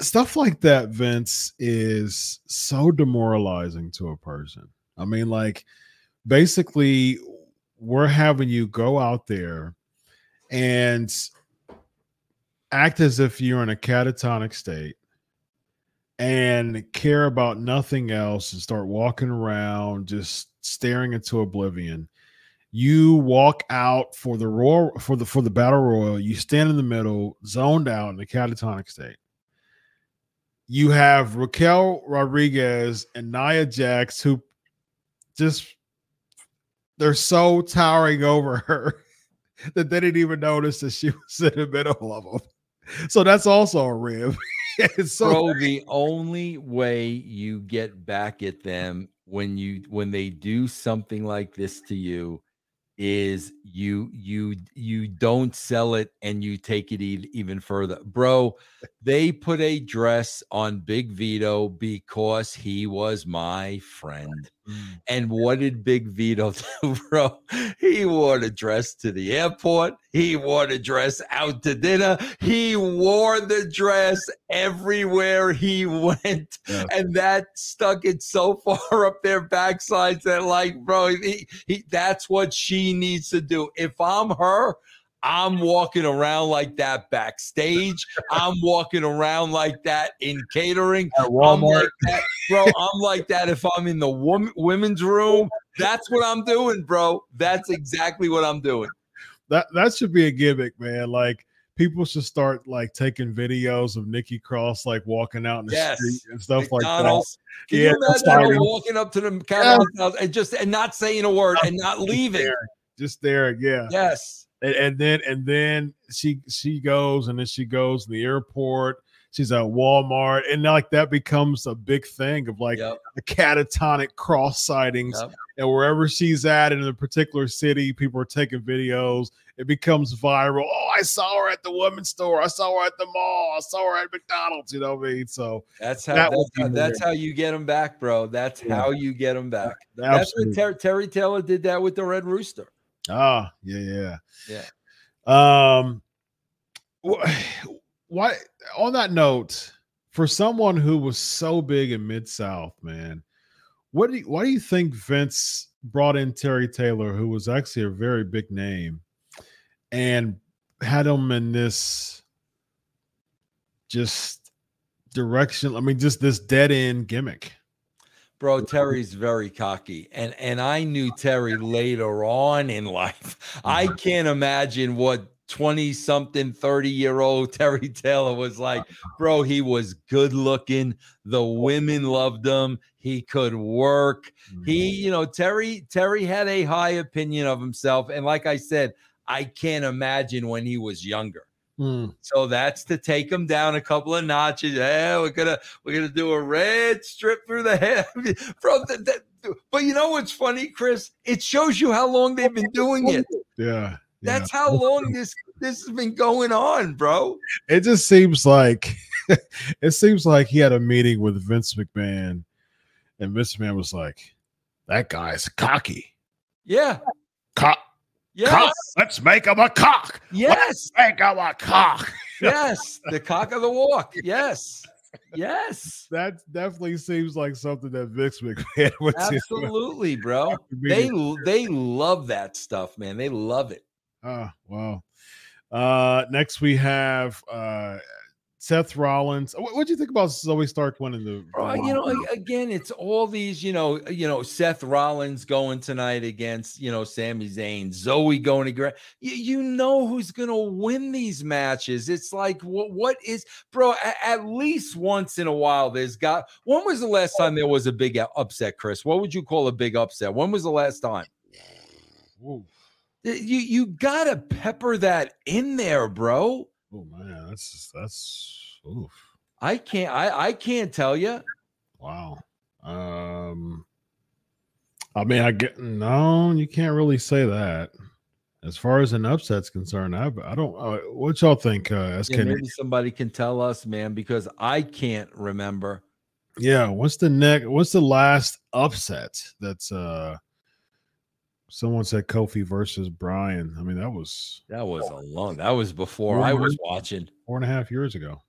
Stuff like that, Vince, is so demoralizing to a person. I mean, like basically we're having you go out there and act as if you're in a catatonic state and care about nothing else and start walking around just staring into oblivion you walk out for the royal for the for the battle royal you stand in the middle zoned out in a catatonic state you have raquel rodriguez and nia jax who just they're so towering over her that they didn't even notice that she was in the middle of them. So that's also a rib. so Bro, the only way you get back at them when you when they do something like this to you is you you you don't sell it and you take it even further. Bro they put a dress on big vito because he was my friend. Mm. and what did big vito do bro? He wore the dress to the airport. He wore the dress out to dinner. He wore the dress everywhere he went. Yeah. and that stuck it so far up their backsides that like bro he, he that's what she needs to do. If I'm her, I'm walking around like that backstage. I'm walking around like that in catering. At Walmart. I'm like that, bro. I'm like that if I'm in the woman, women's room. That's what I'm doing, bro. That's exactly what I'm doing. That that should be a gimmick, man. Like people should start like taking videos of Nikki Cross like walking out in the yes. street and stuff McDonald's. like that. Can yeah, you imagine walking up to the camera yeah. and just and not saying a word and not leaving? There. Just there, yeah. Yes. And, and, then and then she she goes and then she goes to the airport. She's at Walmart, and like that becomes a big thing of like yep. the catatonic cross sightings. Yep. And wherever she's at in a particular city, people are taking videos it becomes viral. Oh, I saw her at the women's store. I saw her at the mall. I saw her at McDonald's. You know what I mean? So that's how that that's, how, that's how you get them back, bro. That's yeah. how you get them back. Absolutely. That's what Ter- Terry Taylor did that with the Red Rooster. Ah, yeah, yeah, yeah. Um, why? On that note, for someone who was so big in Mid South, man, what do you, why do you think Vince brought in Terry Taylor, who was actually a very big name, and had him in this just direction. I mean, just this dead end gimmick. Bro, Terry's very cocky. And and I knew Terry later on in life. I mm-hmm. can't imagine what 20 something, 30 year old Terry Taylor was like, bro, he was good looking. The women loved him. He could work. He, Mm-hmm. you know, Terry, Terry had a high opinion of himself. And like I said, I can't imagine when he was younger. Hmm. So that's to take him down a couple of notches. Yeah, we're gonna we're gonna do a red strip through the head, from the, that, but you know what's funny, Chris? It shows you how long they've been doing it. Yeah. yeah. That's how long this this has been going on, bro. it just seems like it seems like he had a meeting with Vince McMahon, and Vince McMahon was like, "That guy's cocky. Yeah. Cock, Yes. cock. Let's make him a cock. Yes. Make him a cock." Yes. The cock of the walk. Yes. Yes. That definitely seems like something that Vince McMahon would do. Absolutely, bro. They they love that stuff, man. They love it. Oh, wow. Uh, next we have uh, Seth Rollins. What do you think about Zoey Stark winning the? The you know, again, it's all these, you know, you know, Seth Rollins going tonight against, you know, Sami Zayn, Zoey going to you, you know who's gonna win these matches. It's like what what is bro, a- at least once in a while there's got when was the last time there was a big upset, Chris? What would you call a big upset? When was the last time? Ooh. You you gotta pepper that in there, bro. Oh man, that's that's oof. I can't I I can't tell you. Wow. Um I mean I get no, you can't really say that. As far as an upset's concerned, I I don't uh, what y'all think uh Yeah, maybe somebody can tell us, man, because I can't remember. Yeah, what's the next what's the last upset that's uh someone said Kofi versus Brian. I mean, that was That was a long. That was before I was watching. four and a half years ago.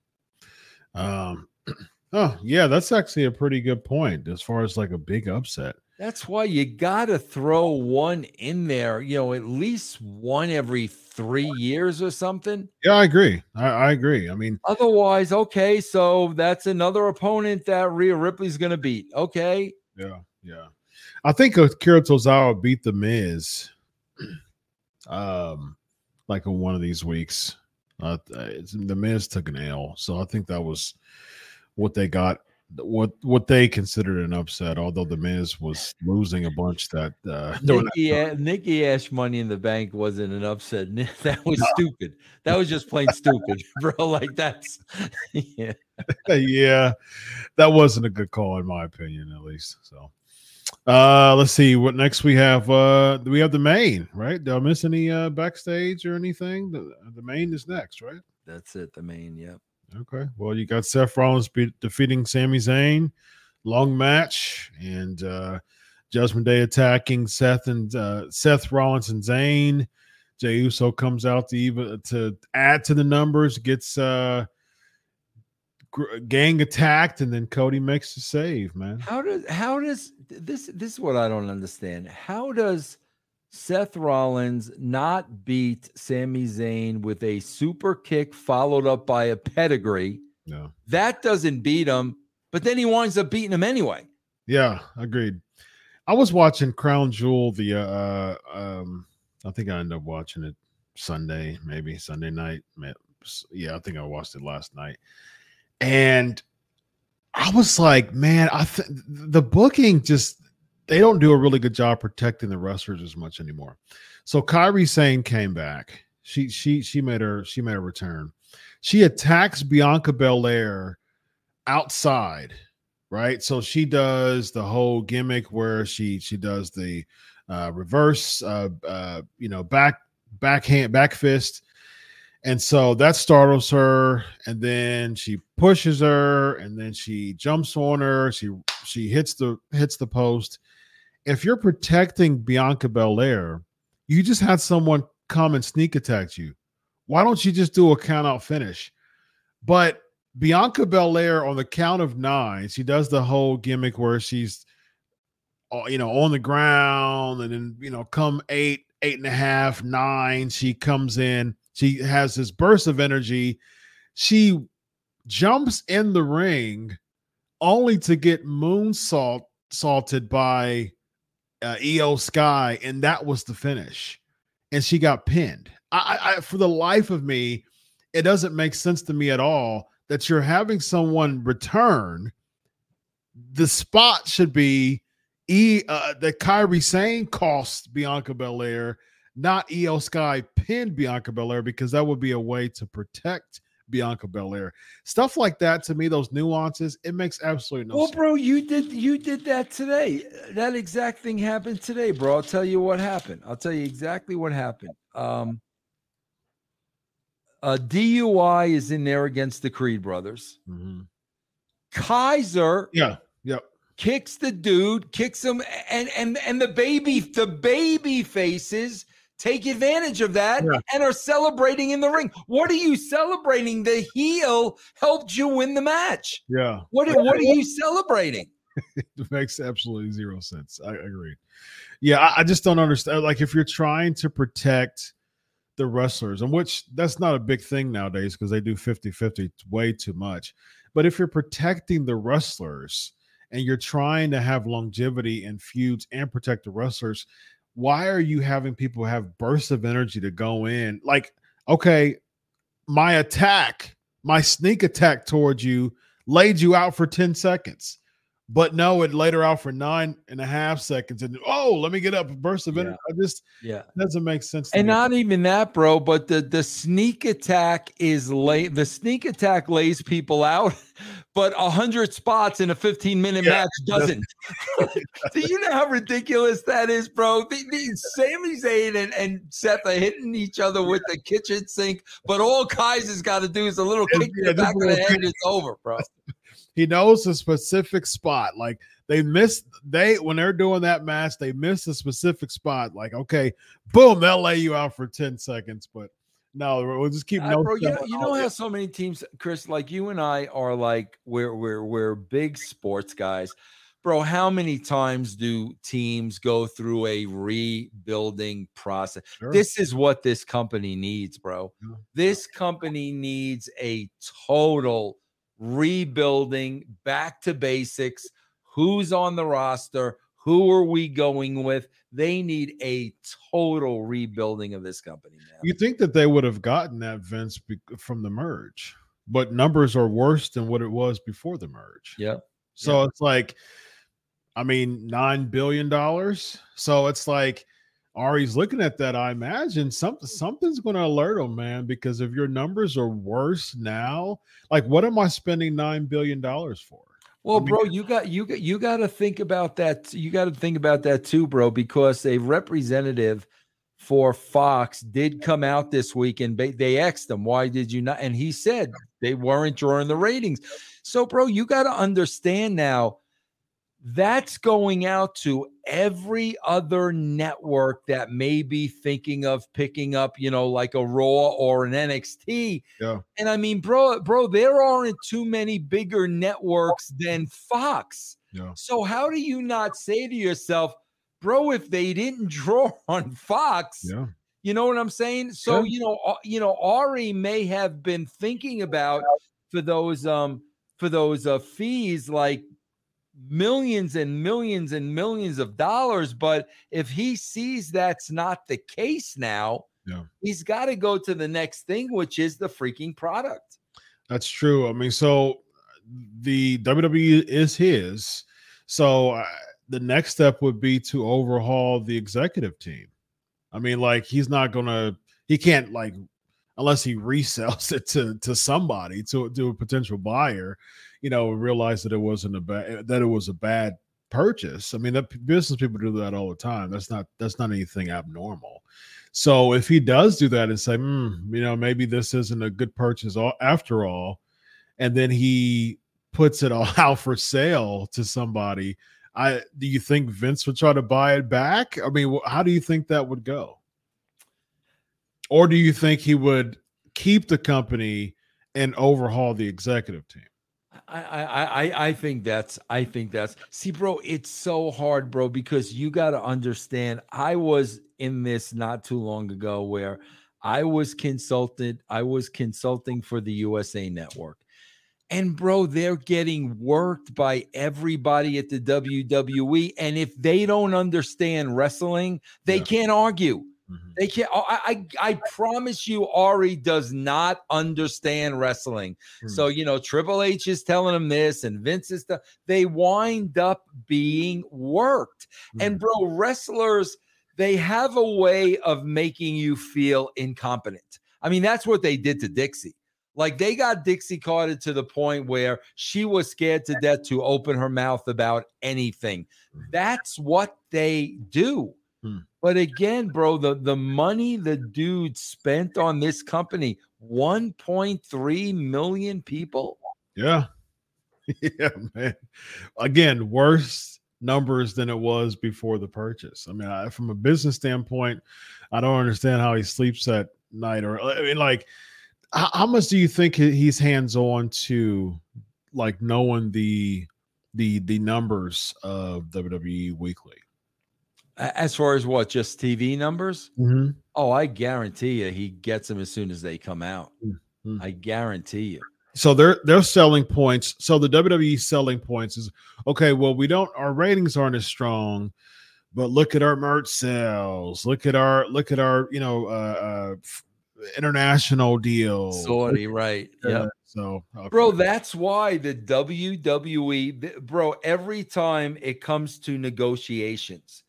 Um oh yeah, that's actually a pretty good point as far as like a big upset. That's why you got to throw one in there. You know, at least one every three years or something. Yeah, I agree. I, I agree. I mean, Otherwise, okay, so that's another opponent that Rhea Ripley's going to beat. Okay, yeah, yeah. I think Akira Tozawa beat the Miz um like in one of these weeks. Uh, the Miz took an L, so I think that was what they got. What what they considered an upset, although the Miz was losing a bunch that uh, during that A- Nikki Ash Money in the Bank wasn't an upset. That was stupid. That was just plain stupid, bro. Like that's yeah. yeah, that wasn't a good call in my opinion, at least. So, uh, let's see what next we have. Uh, we have the main, right? Did I miss any uh backstage or anything? The, the main is next, right? That's it. The main, yep. Okay. Well, you got Seth Rollins be- defeating Sami Zayn, long match, and uh Judgment Day attacking Seth and uh Seth Rollins and Zayn. Jey Uso comes out to even to add to the numbers, gets uh gang attacked, and then Cody makes the save, man. How does how does this this is what I don't understand. How does Seth Rollins not beat Sami Zayn with a super kick followed up by a pedigree? Yeah. That doesn't beat him, but then he winds up beating him anyway. Yeah, agreed. I was watching Crown Jewel the uh um I think I ended up watching it Sunday, maybe Sunday night. Yeah, I think I watched it last night. And I was like, man, I th- the booking just they don't do a really good job protecting the wrestlers as much anymore. So Kairi Sane came back. She she she made her she made a return. She attacks Bianca Belair outside right so she does the whole gimmick where she she does the uh reverse uh uh you know back backhand back fist and so that startles her and then she pushes her and then she jumps on her she she hits the hits the post if you're protecting bianca belair you just had someone come and sneak attack you why don't you just do a count out finish but Bianca Belair on the count of nine, she does the whole gimmick where she's, uh, you know, on the ground, and then you know, come eight, eight and a half, nine, she comes in. She has this burst of energy. She jumps in the ring, only to get moonsault salted by uh, Iyo Sky, and that was the finish. And she got pinned I, I, for the life of me, it doesn't make sense to me at all that you're having someone return. The spot should be E uh, that Kairi Sane cost Bianca Belair, not Iyo Sky pinned Bianca Belair because that would be a way to protect Bianca Belair. Stuff like that to me, those nuances, it makes absolutely no well, sense. Well, bro, you did you did that today. That exact thing happened today, bro. I'll tell you what happened. I'll tell you exactly what happened. Um a DIY is in there against the Creed brothers. Mm-hmm. Kaiser Yeah. Yep. kicks the dude, kicks him, and and and the baby, the baby faces take advantage of that Yeah. and are celebrating in the ring. What are you celebrating? The heel helped you win the match. Yeah. What are- what are you celebrating? It makes absolutely zero sense. I, I agree. Yeah, I, I just don't understand. Like, if you're trying to protect the wrestlers, and which that's not a big thing nowadays because they do 50 50 way too much. But if you're protecting the wrestlers and you're trying to have longevity in feuds and protect the wrestlers, why are you having people have bursts of energy to go in? Like, okay, my attack, my sneak attack towards you laid you out for 10 seconds. But no, it laid her out for nine and a half seconds. And oh, let me get up a burst of Yeah. energy. I just Yeah. doesn't make sense. To And me. not even that, bro, but the the sneak attack is late. The sneak attack lays people out, but a hundred spots in a 15 minute Yeah, match doesn't. Do you know how ridiculous that is, bro? The, the, Sami Zayn and, and Seth are hitting each other with the kitchen sink, but all Kaiser's got to do is a little Yeah, kick in the back of the head, and it's over, bro. He knows a specific spot. Like they miss they when they're doing that match, they miss a specific spot. Like, okay, boom, they'll lay you out for 10 seconds. But no, we'll just keep Uh, bro, you know, you know how so many teams, Chris, like you and I are like we're we're we're big sports guys. Bro, how many times do teams go through a rebuilding process? Sure. This is what this company needs, bro. This company needs a total rebuilding, back to basics. Who's on the roster? Who are we going with? They need a total rebuilding of this company now. you think that they would have gotten that Vince from the merge, but numbers are worse than what it was before the merge. Yeah. So it's like, I mean, nine billion dollars. So it's like Ari's looking at that. I imagine something something's going to alert him, man. Because if your numbers are worse now, like, what am I spending nine billion dollars for? Well, I mean- bro, you got you got you got to think about that. You got to think about that too, bro, because a representative for Fox did come out this week and they asked him, "Why did you not?" And he said they weren't drawing the ratings. So, bro, you got to understand now. That's going out to every other network that may be thinking of picking up, you know, like a Raw or an NXT. Yeah. And I mean, bro, bro, there aren't too many bigger networks than Fox. Yeah. So how do you not say to yourself, bro, if they didn't draw on Fox, Yeah. you know what I'm saying? So, Yeah. you know, uh, you know, Ari may have been thinking about for those um for those uh fees like millions and millions and millions of dollars, but if he sees that's not the case now, Yeah. he's got to go to the next thing, which is the freaking product. That's true. I mean, so the WWE is his. So uh, the next step would be to overhaul the executive team. I mean, like he's not gonna, he can't like, unless he resells it to to somebody to to a potential buyer, you know, realize that it wasn't a bad that it was a bad purchase. I mean, that business people do that all the time. That's not that's not anything abnormal. So if he does do that and say, "Hmm, you know, maybe this isn't a good purchase after all, and then he puts it all out for sale to somebody, I do you think Vince would try to buy it back? I mean, how do you think that would go? Or do you think he would keep the company and overhaul the executive team? I, I I I think that's I think that's see, bro. It's so hard, bro, because you got to understand. I was in this not too long ago where I was consulted. I was consulting for the USA Network, and bro, they're getting worked by everybody at the WWE. And if they don't understand wrestling, they Yeah. can't argue. Mm-hmm. They can't. Oh, I, I, I promise you, Ari does not understand wrestling. Mm-hmm. So you know, Triple H is telling him this, and Vince is. The, they wind up being worked. Mm-hmm. And bro, wrestlers they have a way of making you feel incompetent. I mean, that's what they did to Dixie. Like they got Dixie Carter to the point where she was scared to death to open her mouth about anything. Mm-hmm. That's what they do. Hmm. But again, bro, the, the money the dude spent on this company 1.3 million people. Yeah. yeah, man. Again, worse numbers than it was before the purchase. I mean, I, from a business standpoint, I don't understand how he sleeps at night or I mean, like, how, how much do you think he's hands on to like knowing the the the numbers of WWE Weekly? As far as what, just TV numbers? Mm-hmm. Oh, I guarantee you, he gets them as soon as they come out. Mm-hmm. I guarantee you. So they're they're selling points. So the WWE selling points is okay. Well, we don't. Our ratings aren't as strong, but look at our merch sales. Look at our look at our you know uh, uh international deals. Sorry, right? Yeah. So, okay. bro, that's why the WWE, bro, every time it comes to negotiations,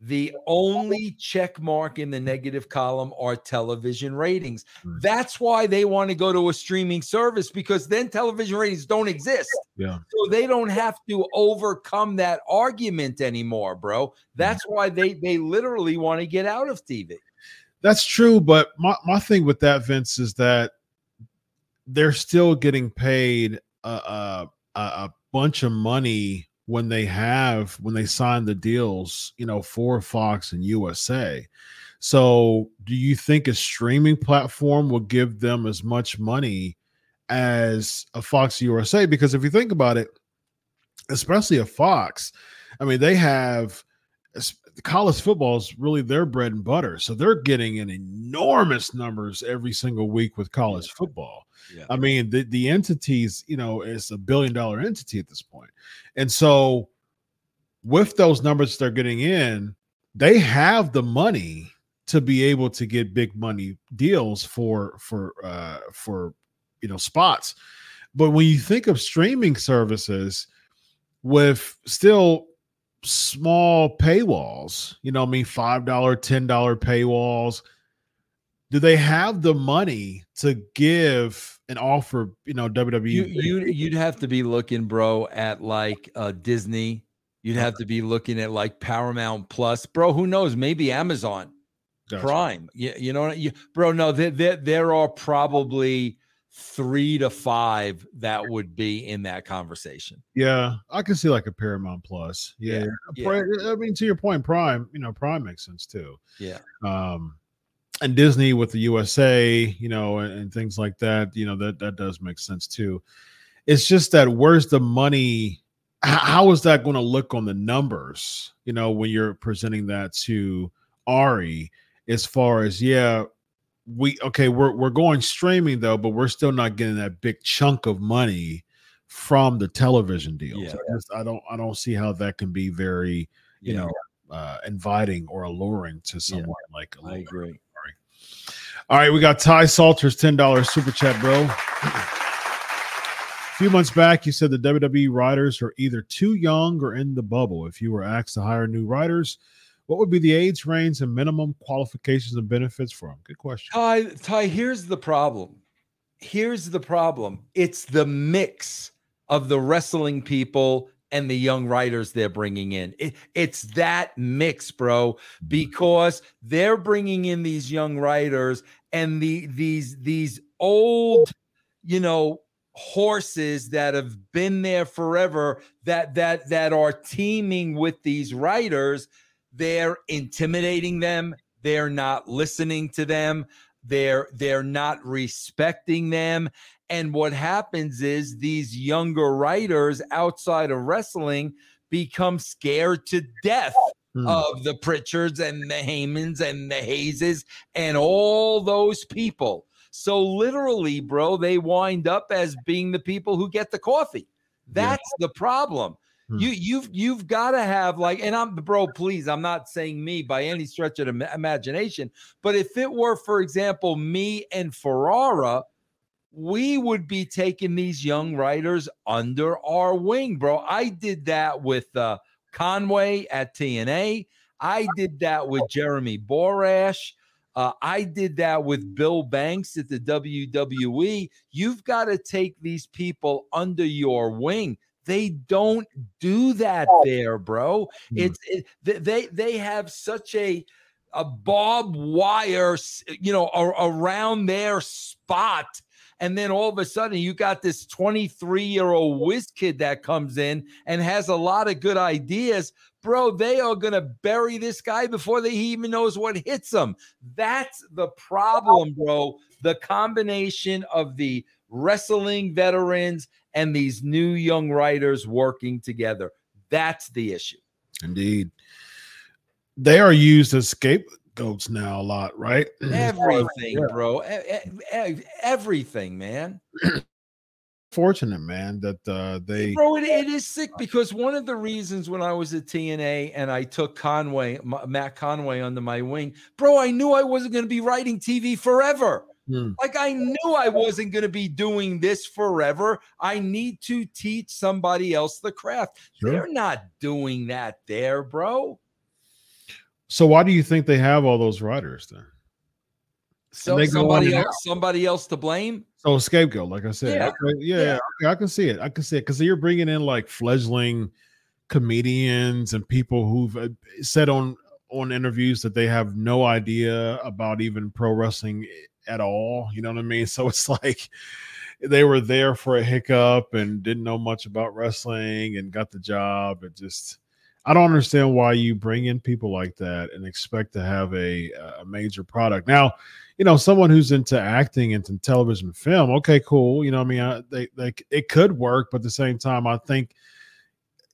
the only check mark in the negative column are television ratings. Mm. That's why they want to go to a streaming service because then television ratings don't exist. Yeah. So they don't have to overcome that argument anymore, bro. Mm. That's why they they literally want to get out of TV. That's true, but my, my thing with that, Vince, is that they're still getting paid a, a, a bunch of money when they have when they sign the deals, you know, for Fox and USA. So, do you think a streaming platform will give them as much money as a Fox USA? Because if you think about it, especially a Fox, I mean, they have college football is really their bread and butter. So they're getting in enormous numbers every single week with college football. Yeah. I mean, the, the entities, you know, it's a billion dollar entity at this point. And so with those numbers they're getting in, they have the money to be able to get big money deals for for uh for you know spots. But when you think of streaming services with still small paywalls, you know, I mean, $5, $10 paywalls, do they have the money to give and offer, you know, WWE? You, you you'd have to be looking, bro, at like uh Disney. You'd have to be looking at like Paramount Plus, bro. Who knows? Maybe Amazon gotcha. Prime. You, you know, you, bro. No, there, there there are probably three to five that would be in that conversation. Yeah, I can see like a Paramount Plus. Yeah, yeah. I mean, to your point, Prime. You know, Prime makes sense too. Yeah. Um, and Disney with the USA, you know, and, and things like that. You know, that that does make sense too. It's just that where's the money? How is that going to look on the numbers? You know, when you're presenting that to Ari, as far as yeah, we okay, we're we're going streaming though, but we're still not getting that big chunk of money from the television deals. Yeah. I, just, I don't I don't see how that can be very, you yeah. know, uh, inviting or alluring to someone yeah. like I agree. All right, we got Ty Salter's ten dollars super chat, bro. A few months back, you said the WWE writers are either too young or in the bubble. If you were asked to hire new writers, what would be the age range and minimum qualifications and benefits them? Good question. Ty, Ty, here's the problem. Here's the problem. It's the mix of the wrestling people and the young writers they're bringing in. It, it's that mix, bro, because they're bringing in these young writers and the these these old, you know, horses that have been there forever that that that are teaming with these writers they're intimidating them they're not listening to them they're they're not respecting them and what happens is these younger writers outside of wrestling become scared to death hmm. of the Pritchards and the Heymans and the Hayes and all those people. So literally, bro, they wind up as being the people who get the coffee. That's yeah. the problem. Hmm. You you've you've got to have like, and I'm bro, please, I'm not saying me by any stretch of the imagination, but if it were, for example, me and Ferrara, we would be taking these young writers under our wing, bro. I did that with uh, Conway at TNA. I did that with Jeremy Borash. Uh, I did that with Bill Banks at the WWE. You've got to take these people under your wing. They don't do that there, bro. Hmm. It's it, they they have such a a barbed wire, you know, around their spot. And then all of a sudden, you got this 23 year old whiz kid that comes in and has a lot of good ideas. Bro, they are going to bury this guy before they even knows what hits them. That's the problem, bro. The combination of the wrestling veterans and these new young writers working together. That's the issue. Indeed. They are used as scapegoats now a lot, right? Everything, yeah. bro. Everything, man. Fortunate, man, that uh, they. Bro, it, it is sick because one of the reasons when I was at TNA and I took Conway, Matt Conway under my wing, bro, I knew I wasn't going to be writing TV forever. Hmm. Like I knew I wasn't going to be doing this forever. I need to teach somebody else the craft. Sure. They're not doing that there, bro. So why do you think they have all those writers then? So somebody else, somebody else to blame. So scapegoat, like I said. Yeah, okay, yeah, yeah. Okay, I can see it. I can see it because you're bringing in like fledgling comedians and people who've uh, said on on interviews that they have no idea about even pro wrestling at all. You know what I mean? So it's like they were there for a hiccup and didn't know much about wrestling and got the job. It just I don't understand why you bring in people like that and expect to have a a major product. Now, you know, someone who's into acting and into television film, okay, cool. You know, I mean, I, they they it could work, but at the same time, I think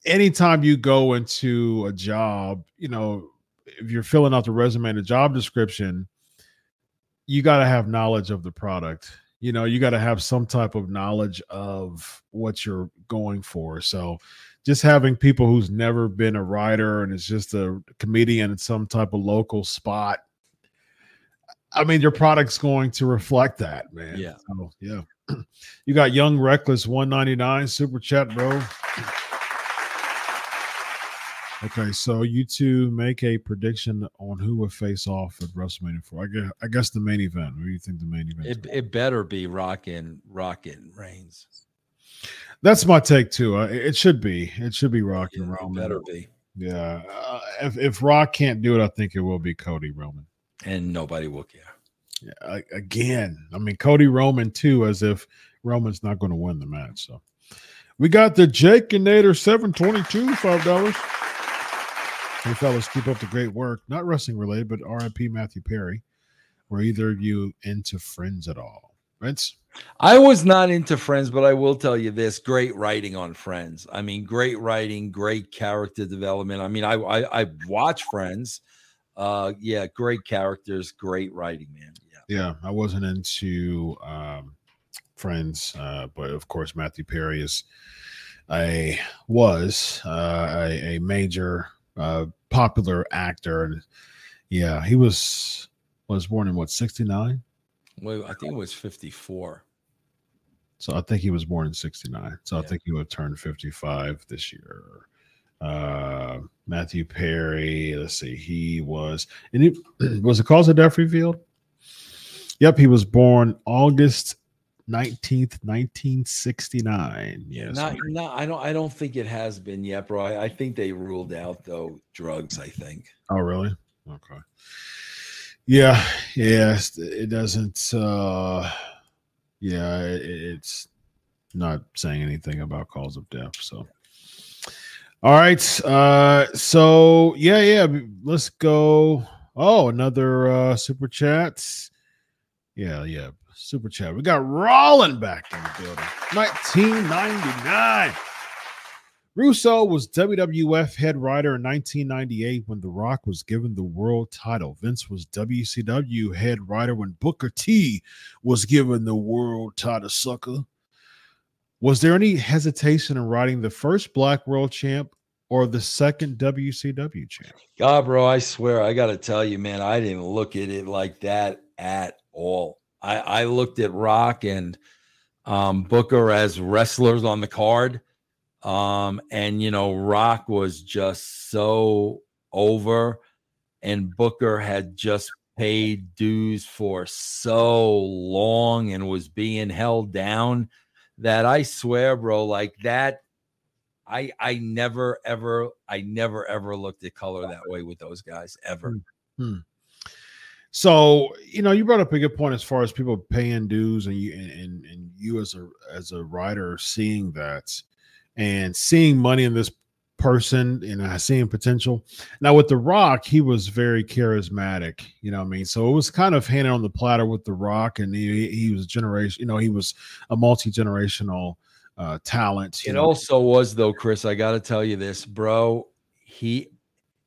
anytime you go into a job, you know, if you're filling out the resume and the job description, you got to have knowledge of the product you know you got to have some type of knowledge of what you're going for. So just having people who's never been a writer and is just a comedian in some type of local spot i mean your product's going to reflect that man. Yeah. So, yeah. You got young reckless 199 super chat bro Okay, so you two make a prediction on who will face off at WrestleMania 4. I guess, I guess the main event. What do you think the main event? It, it better be Rockin' Rockin' Reigns. That's my take too. Uh, it should be. It should be Rockin' yeah, Roman. better be. Yeah. Uh, if if Rock can't do it, I think it will be Cody Roman. And nobody will care. Yeah. Again, I mean Cody Roman too, as if Roman's not going to win the match. So we got the Jake and Nader 722, five dollars. Hey, fellas, keep up the great work. Not wrestling related, but RIP Matthew Perry. Were either of you into Friends at all? Vince? I was not into Friends, but I will tell you this great writing on Friends. I mean, great writing, great character development. I mean, I, I, I watch Friends. Uh, yeah, great characters, great writing, man. Yeah. Yeah, I wasn't into um, Friends, uh, but of course, Matthew Perry is a was uh, a, a major uh, popular actor. And yeah, he was was born in what sixty nine. Well, I think it was fifty four. So I think he was born in sixty nine. So yeah. I think he would turn fifty five this year. Uh, Matthew Perry. Let's see. He was and he was the cause of death revealed. Yep, he was born August 19th 1969 yes not, not i don't i don't think it has been yet bro. I, I, think they ruled out though drugs i think. Oh really? Okay. Yeah yeah it doesn't uh yeah it, it's not saying anything about cause of death so. All right uh so yeah yeah let's go. Oh another uh super chats. Yeah yeah super chat. We got Rollin back in the building. 1999. Russo was WWF head writer in 1998 when The Rock was given the world title. Vince was WCW head writer when Booker T was given the world title, sucker. Was there any hesitation in writing the first Black World Champ or the second WCW champ? God, bro, I swear, I got to tell you, man, I didn't look at it like that at all. I, I looked at Rock and um, Booker as wrestlers on the card. Um, and, you know, Rock was just so over, and Booker had just paid dues for so long and was being held down that I swear, bro, like that. I I never ever I never ever looked at color that way with those guys ever. Hmm. So you know, you brought up a good point as far as people paying dues, and you and, and you as a as a writer seeing that and seeing money in this person and seeing potential. Now with The Rock, he was very charismatic, you know what I mean? So it was kind of handed on the platter with The Rock, and he, he was generation, you know, he was a multi-generational uh talent. It know? also was though, Chris, I gotta tell you this, bro. He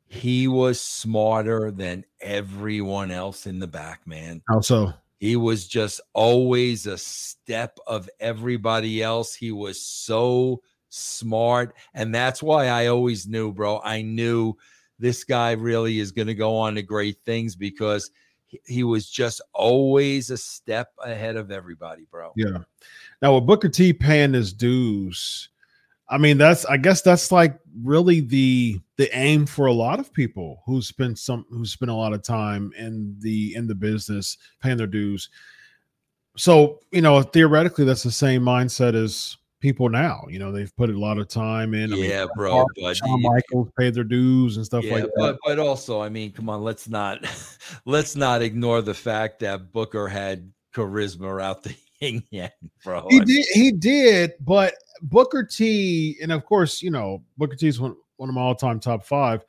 he was smarter than everyone else in the back, man. How so? He was just always a step of everybody else. He was so smart. And that's why I always knew, bro. I knew this guy really is going to go on to great things because he, he was just always a step ahead of everybody, bro. Yeah. Now with Booker T paying his dues, I mean that's I guess that's like really the the aim for a lot of people who spend some who spend a lot of time in the in the business paying their dues. So, you know, theoretically that's the same mindset as people now. You know, they've put a lot of time in. I yeah, mean, bro. But Shawn Michaels paid their dues and stuff yeah, like that. But, but also, I mean, come on, let's not let's not ignore the fact that Booker had charisma out the yin yang, bro. He did, he did, but Booker T, and of course, you know, Booker T is one, one of my all-time top five.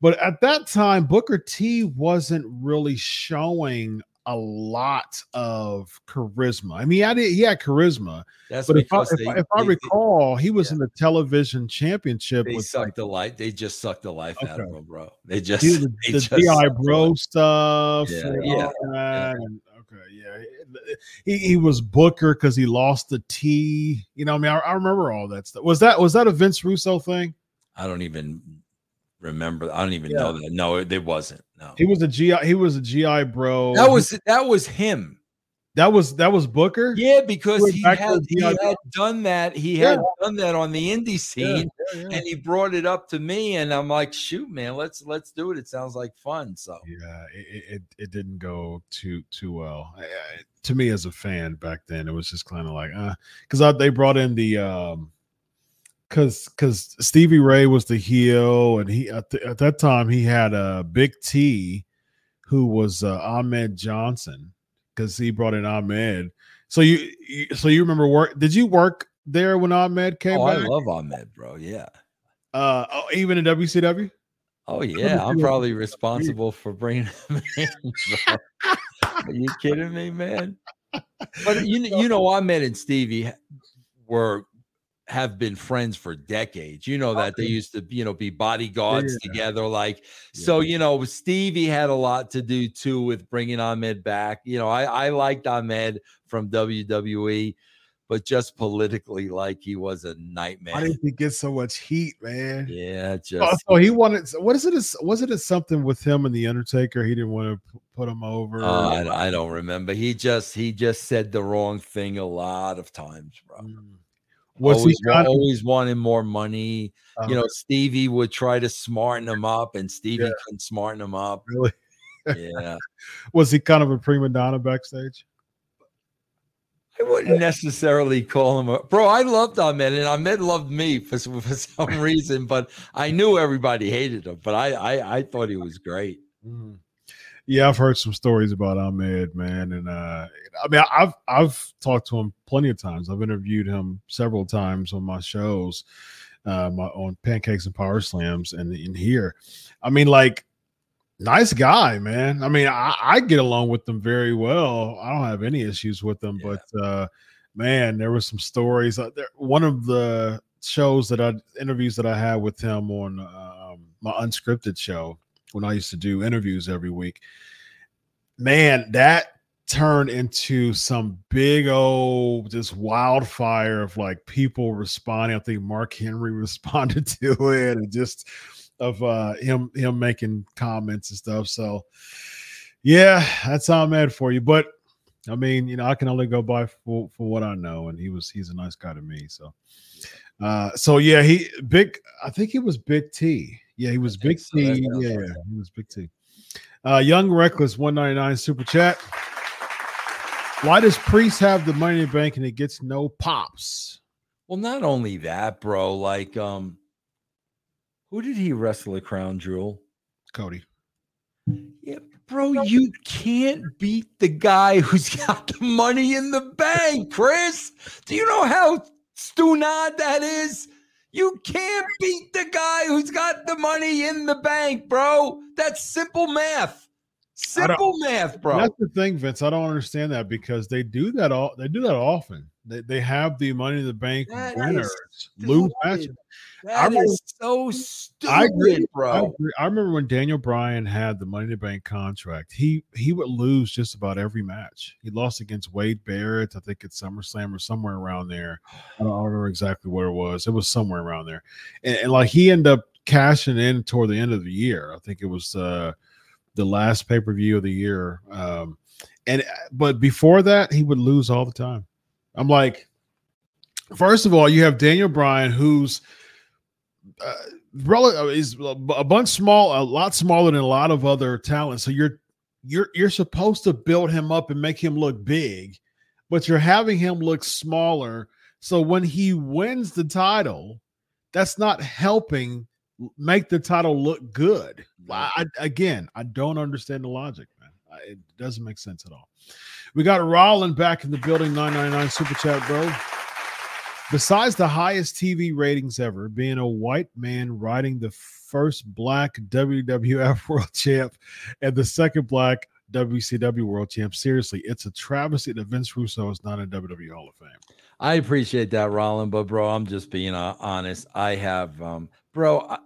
But at that time, Booker T wasn't really showing a lot of charisma. I mean, I did, he had charisma. That's but if I, they, if, I, if I recall, he was yeah. in the television championship. They sucked like, the life. They just sucked the life okay. out of him, bro. They just the, they the just GI Bro stuff. Yeah, yeah, yeah. And, yeah. He, he was Booker because he lost the T. You know, I mean, I, I remember all that stuff. Was that was that a Vince Russo thing? I don't even remember. I don't even yeah. know that. No, it, it, wasn't. No, he was a GI. He was a GI bro. That was that was him. That was that was Booker. Yeah, because he had, he had done that. He yeah. had done that on the indie scene, yeah, and he brought it up to me, and I'm like, "Shoot, man, let's let's do it. It sounds like fun." So yeah, it it, it didn't go too too well I, I, to me as a fan back then. It was just kind of like, uh, because they brought in the um because because Stevie Ray was the heel, and he at, the, at that time he had a uh, Big T, who was uh, Ahmed Johnson, because he brought in Ahmed. So you, you, so you remember work? Did you work there when Ahmed came? Oh, back? I love Ahmed, bro. Yeah. Uh, oh, even in WCW. Oh yeah, I'm probably responsible for bringing him in. Are you kidding me, man? But you you know, Ahmed and Stevie were have been friends for decades. You know that they used to, you know, be bodyguards yeah. together. Like, yeah. so you know, Stevie had a lot to do too with bringing Ahmed back. You know, I I liked Ahmed from WWE, but just politically, like he was a nightmare. Why did he get so much heat, man? Yeah, just oh, so he wanted. What is it? Was it something with him and the Undertaker? He didn't want to put him over. Uh, I, I, don't remember. He just he just said the wrong thing a lot of times, bro. Mm. What's always, he always wanting more money. Um, you know, Stevie would try to smarten him up, and Stevie yeah. couldn't smarten him up. Really? Yeah. Was he kind of a prima donna backstage? I wouldn't necessarily call him a bro. I loved Ahmed, and Ahmed loved me for, for some reason, but I knew everybody hated him. But I I, I thought he was great. Mm yeah, I've heard some stories about Ahmed, man, and uh, I mean, I've I've talked to him plenty of times. I've interviewed him several times on my shows, uh, my, on Pancakes and Power Slams, and in here. I mean, like, nice guy, man. I mean, I, I get along with them very well. I don't have any issues with them, yeah. but uh, man, there were some stories. Uh, there, one of the shows that I interviews that I had with him on um, my unscripted show when I used to do interviews every week. Man, that turned into some big old just wildfire of like people responding. I think Mark Henry responded to it and just of uh him him making comments and stuff. So yeah, that's how I'm mad for you. But I mean, you know, I can only go by for, for what I know, and he was he's a nice guy to me. So uh so yeah, he big I think he was Big T. Yeah, he was Big so. T. Yeah, he was Big T. Uh Young Reckless 199 super chat. Why does Priest have the money in the bank and he gets no pops? Well, not only that, bro. Like, um, who did he wrestle at Crown Jewel? Cody. Yeah, bro, you can't beat the guy who's got the money in the bank, Chris. Do you know how stunad that is? You can't beat the guy who's got the money in the bank, bro. That's simple math. Simple math, bro. That's the thing, Vince. I don't understand that because they do that all. They do that often. They, they have the money in the bank that winners lose matches. That remember, is so stupid, I agree, bro. I, agree. I, remember when Daniel Bryan had the Money in the Bank contract. He he would lose just about every match. He lost against Wade Barrett, I think at SummerSlam or somewhere around there. I don't remember exactly what it was. It was somewhere around there, and, and like he ended up cashing in toward the end of the year. I think it was. uh the last pay per view of the year. Um, and but before that, he would lose all the time. I'm like, first of all, you have Daniel Bryan, who's uh, uh is a bunch small, a lot smaller than a lot of other talents. So you're you're you're supposed to build him up and make him look big, but you're having him look smaller. So when he wins the title, that's not helping make the title look good. I, again, I don't understand the logic, man. It doesn't make sense at all. We got Rollin back in the building, 999 super chat, bro. Besides the highest TV ratings ever, being a white man riding the first black WWF world champ and the second black WCW world champ, seriously, it's a travesty that Vince Russo is not in WWE Hall of Fame. I appreciate that, Rollin, but bro, I'm just being uh, honest. I have, um, bro, I,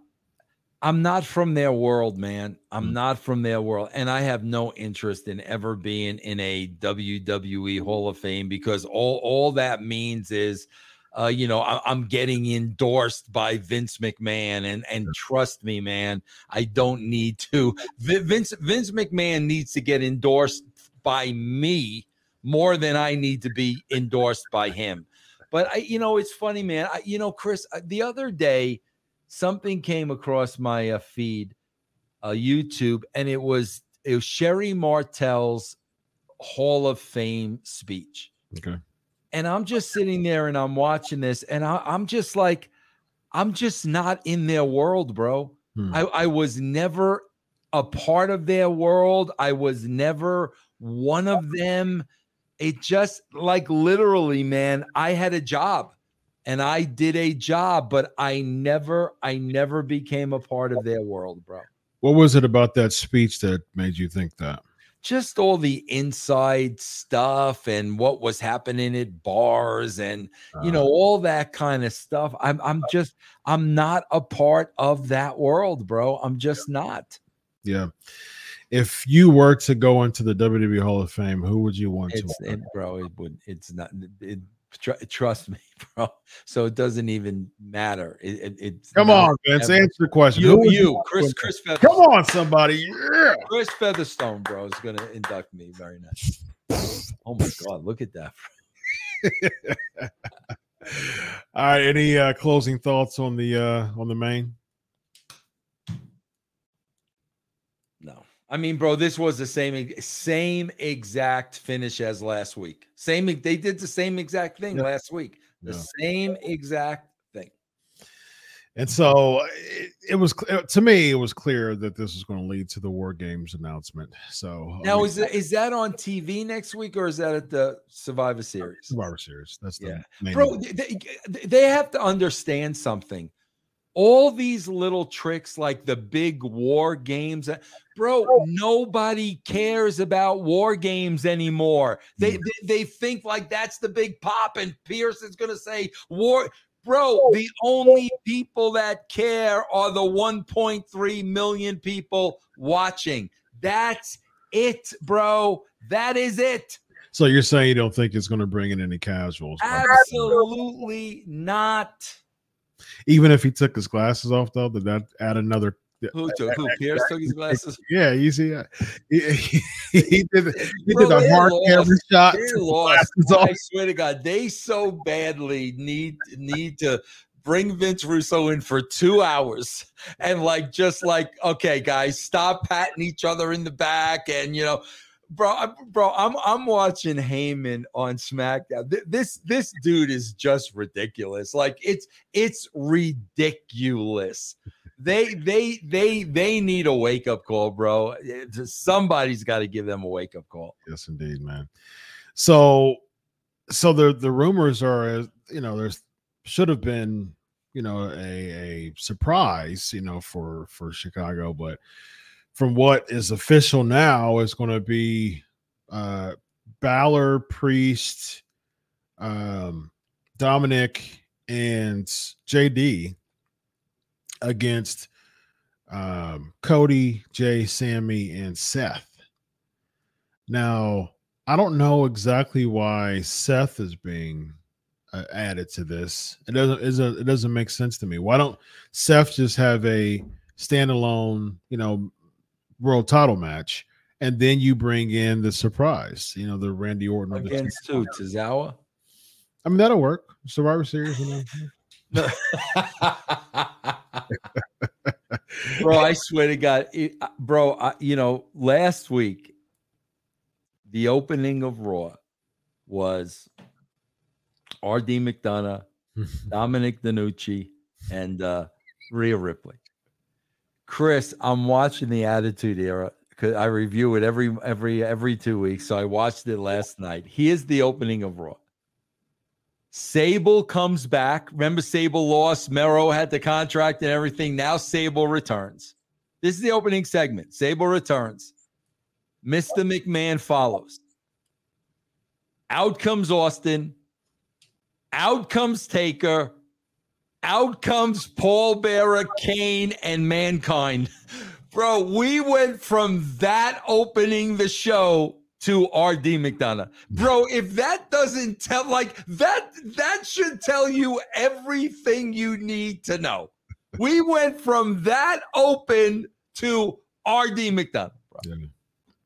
I'm not from their world, man. I'm mm. not from their world. And I have no interest in ever being in a WWE Hall of Fame because all, all that means is, uh, you know, I, am getting endorsed by Vince McMahon. And, and trust me, man, I don't need to. Vince, Vince McMahon needs to get endorsed by me more than I need to be endorsed by him. But I, you know, it's funny, man. I, you know, Chris, the other day, something came across my uh, feed, uh, YouTube, and it was it was Sherri Martel's Hall of Fame speech. Okay. And I'm just sitting there and I'm watching this, and I, am just like, I'm just not in their world, bro. Hmm. I, I was never a part of their world. I was never one of them. It just like literally, man, I had a job and I did a job, but I never, I never became a part of their world, bro. What was it about that speech that made you think that? Just all the inside stuff and what was happening at bars and uh, you know uh-huh. all that kind of stuff. I'm I'm just I'm not a part of that world, bro. I'm just not. Yeah. If you were to go into the WWE Hall of Fame, who would you want it's, to? It, bro, it would. It's not. It, Tr- trust me, bro. So it doesn't even matter. It, it, it's come on, Vince. Ever. Answer the question. You, you, Chris, Chris Featherstone. Come on, somebody. Yeah. Chris Featherstone, bro, is going to induct me. Very nice. oh my god, look at that. All right. Any uh, closing thoughts on the uh, on the main? I mean, bro, this was the same same exact finish as last week. Same, they did the same exact thing yeah. last week. The yeah. same exact thing. And so it, it, was to me, it was clear that this was going to lead to the War Games announcement. So now, I mean, is that, is that on TV next week or is that at the Survivor uh, Series? Survivor Series. That's the yeah, bro. They, they have to understand something all these little tricks like the big war games uh, bro oh. nobody cares about war games anymore they, they, they think like that's the big pop and Pearce is going to say war bro oh. the only people that care are the 1.3 million people watching that's it, bro. That is it. So you're saying you don't think it's going to bring in any casuals? Absolutely not. Even if he took his glasses off, though, did that add another? Who took? Who? Pearce took his glasses. Yeah, you see, uh, he, he, he did. He Bro, did a hard camera shot. I swear to God, they so badly need need to bring Vince Russo in for two hours and like just like okay, guys, stop patting each other in the back and you know bro, bro, I'm I'm watching Heyman on SmackDown. This this dude is just ridiculous. Like it's it's ridiculous. They they they they need a wake up call, bro. Somebody's got to give them a wake up call. Yes, indeed, man. So so the the rumors are, uh, you know, there's should have been, you know, a a surprise, you know, for for Chicago, but from what is official now is going to be uh Balor, Priest, um, Dominic, and JD against um, Cody, Jay, Sami, and Seth. Now, I don't know exactly why Seth is being uh, added to this. It doesn't. It doesn't make sense to me. Why don't Seth just have a standalone, you know, world title match, and then you bring in the surprise. You know, the Randy Orton against who Tozawa. I mean, that'll work. Survivor Series. You know. bro, I swear to God, it, uh, bro. I, you know, last week the opening of Raw was R.D. McDonagh, Dominic DeNucci, and uh, Rhea Ripley. Chris, I'm watching the Attitude Era because I review it every every every two weeks. So I watched it last night. Here's the opening of Raw. Sable comes back. Remember, Sable lost. Mero had the contract and everything. Now Sable returns. This is the opening segment. Sable returns. Mr. McMahon follows. Out comes Austin. Out comes Taker. Out comes Paul Bearer, Kane, and Mankind. Bro, we went from that opening the show to RD McDonagh. Bro, if that doesn't tell like that that should tell you everything you need to know. We went from that open to RD McDonagh. Yeah.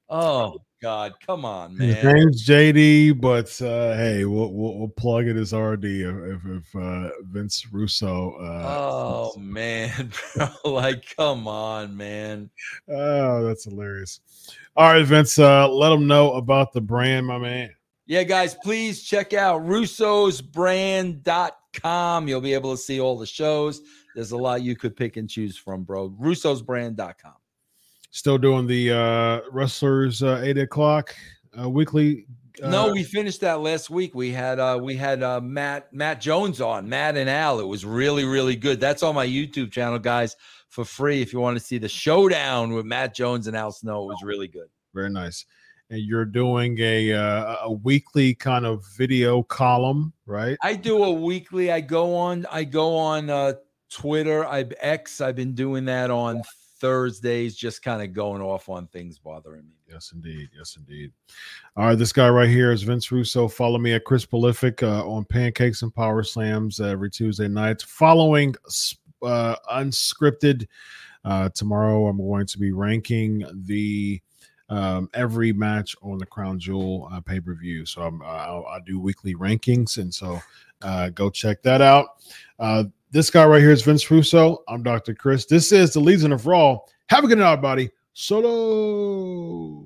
Oh God, come on, man. His name's JD, but uh, hey, we'll, we'll, we'll plug it as RD if, if uh, Vince Russo. Uh, oh man, bro, like come on, man. Oh, that's hilarious. All right, Vince, uh, let them know about the brand, my man. Yeah, guys, please check out russosbrand.com. You'll be able to see all the shows. There's a lot you could pick and choose from, bro. russosbrand.com. Still doing the uh, wrestlers uh, eight o'clock uh, weekly. Uh, no, we finished that last week. We had uh, we had uh, Matt Matt Jones on Matt and Al. It was really really good. That's on my YouTube channel, guys, for free. If you want to see the showdown with Matt Jones and Al Snow, it was really good. Very nice. And you're doing a uh, a weekly kind of video column, right? I do a weekly. I go on. I go on uh, Twitter. X. I've been doing that on Thursdays, just kind of going off on things bothering me. Yes, indeed. Yes, indeed. All right, this guy right here is Vince Russo. Follow me at Chris Prolific uh, on Pancakes and Power Slams every Tuesday night. Following uh, unscripted. Uh, tomorrow, I'm going to be ranking the um, every match on the Crown Jewel uh, pay per view. So I'm, I'll, I'll, do weekly rankings, and so uh, go check that out. This guy right here is Vince Russo. I'm Dr. Chris. This is the Legion of Raw. Have a good night, buddy. Solo.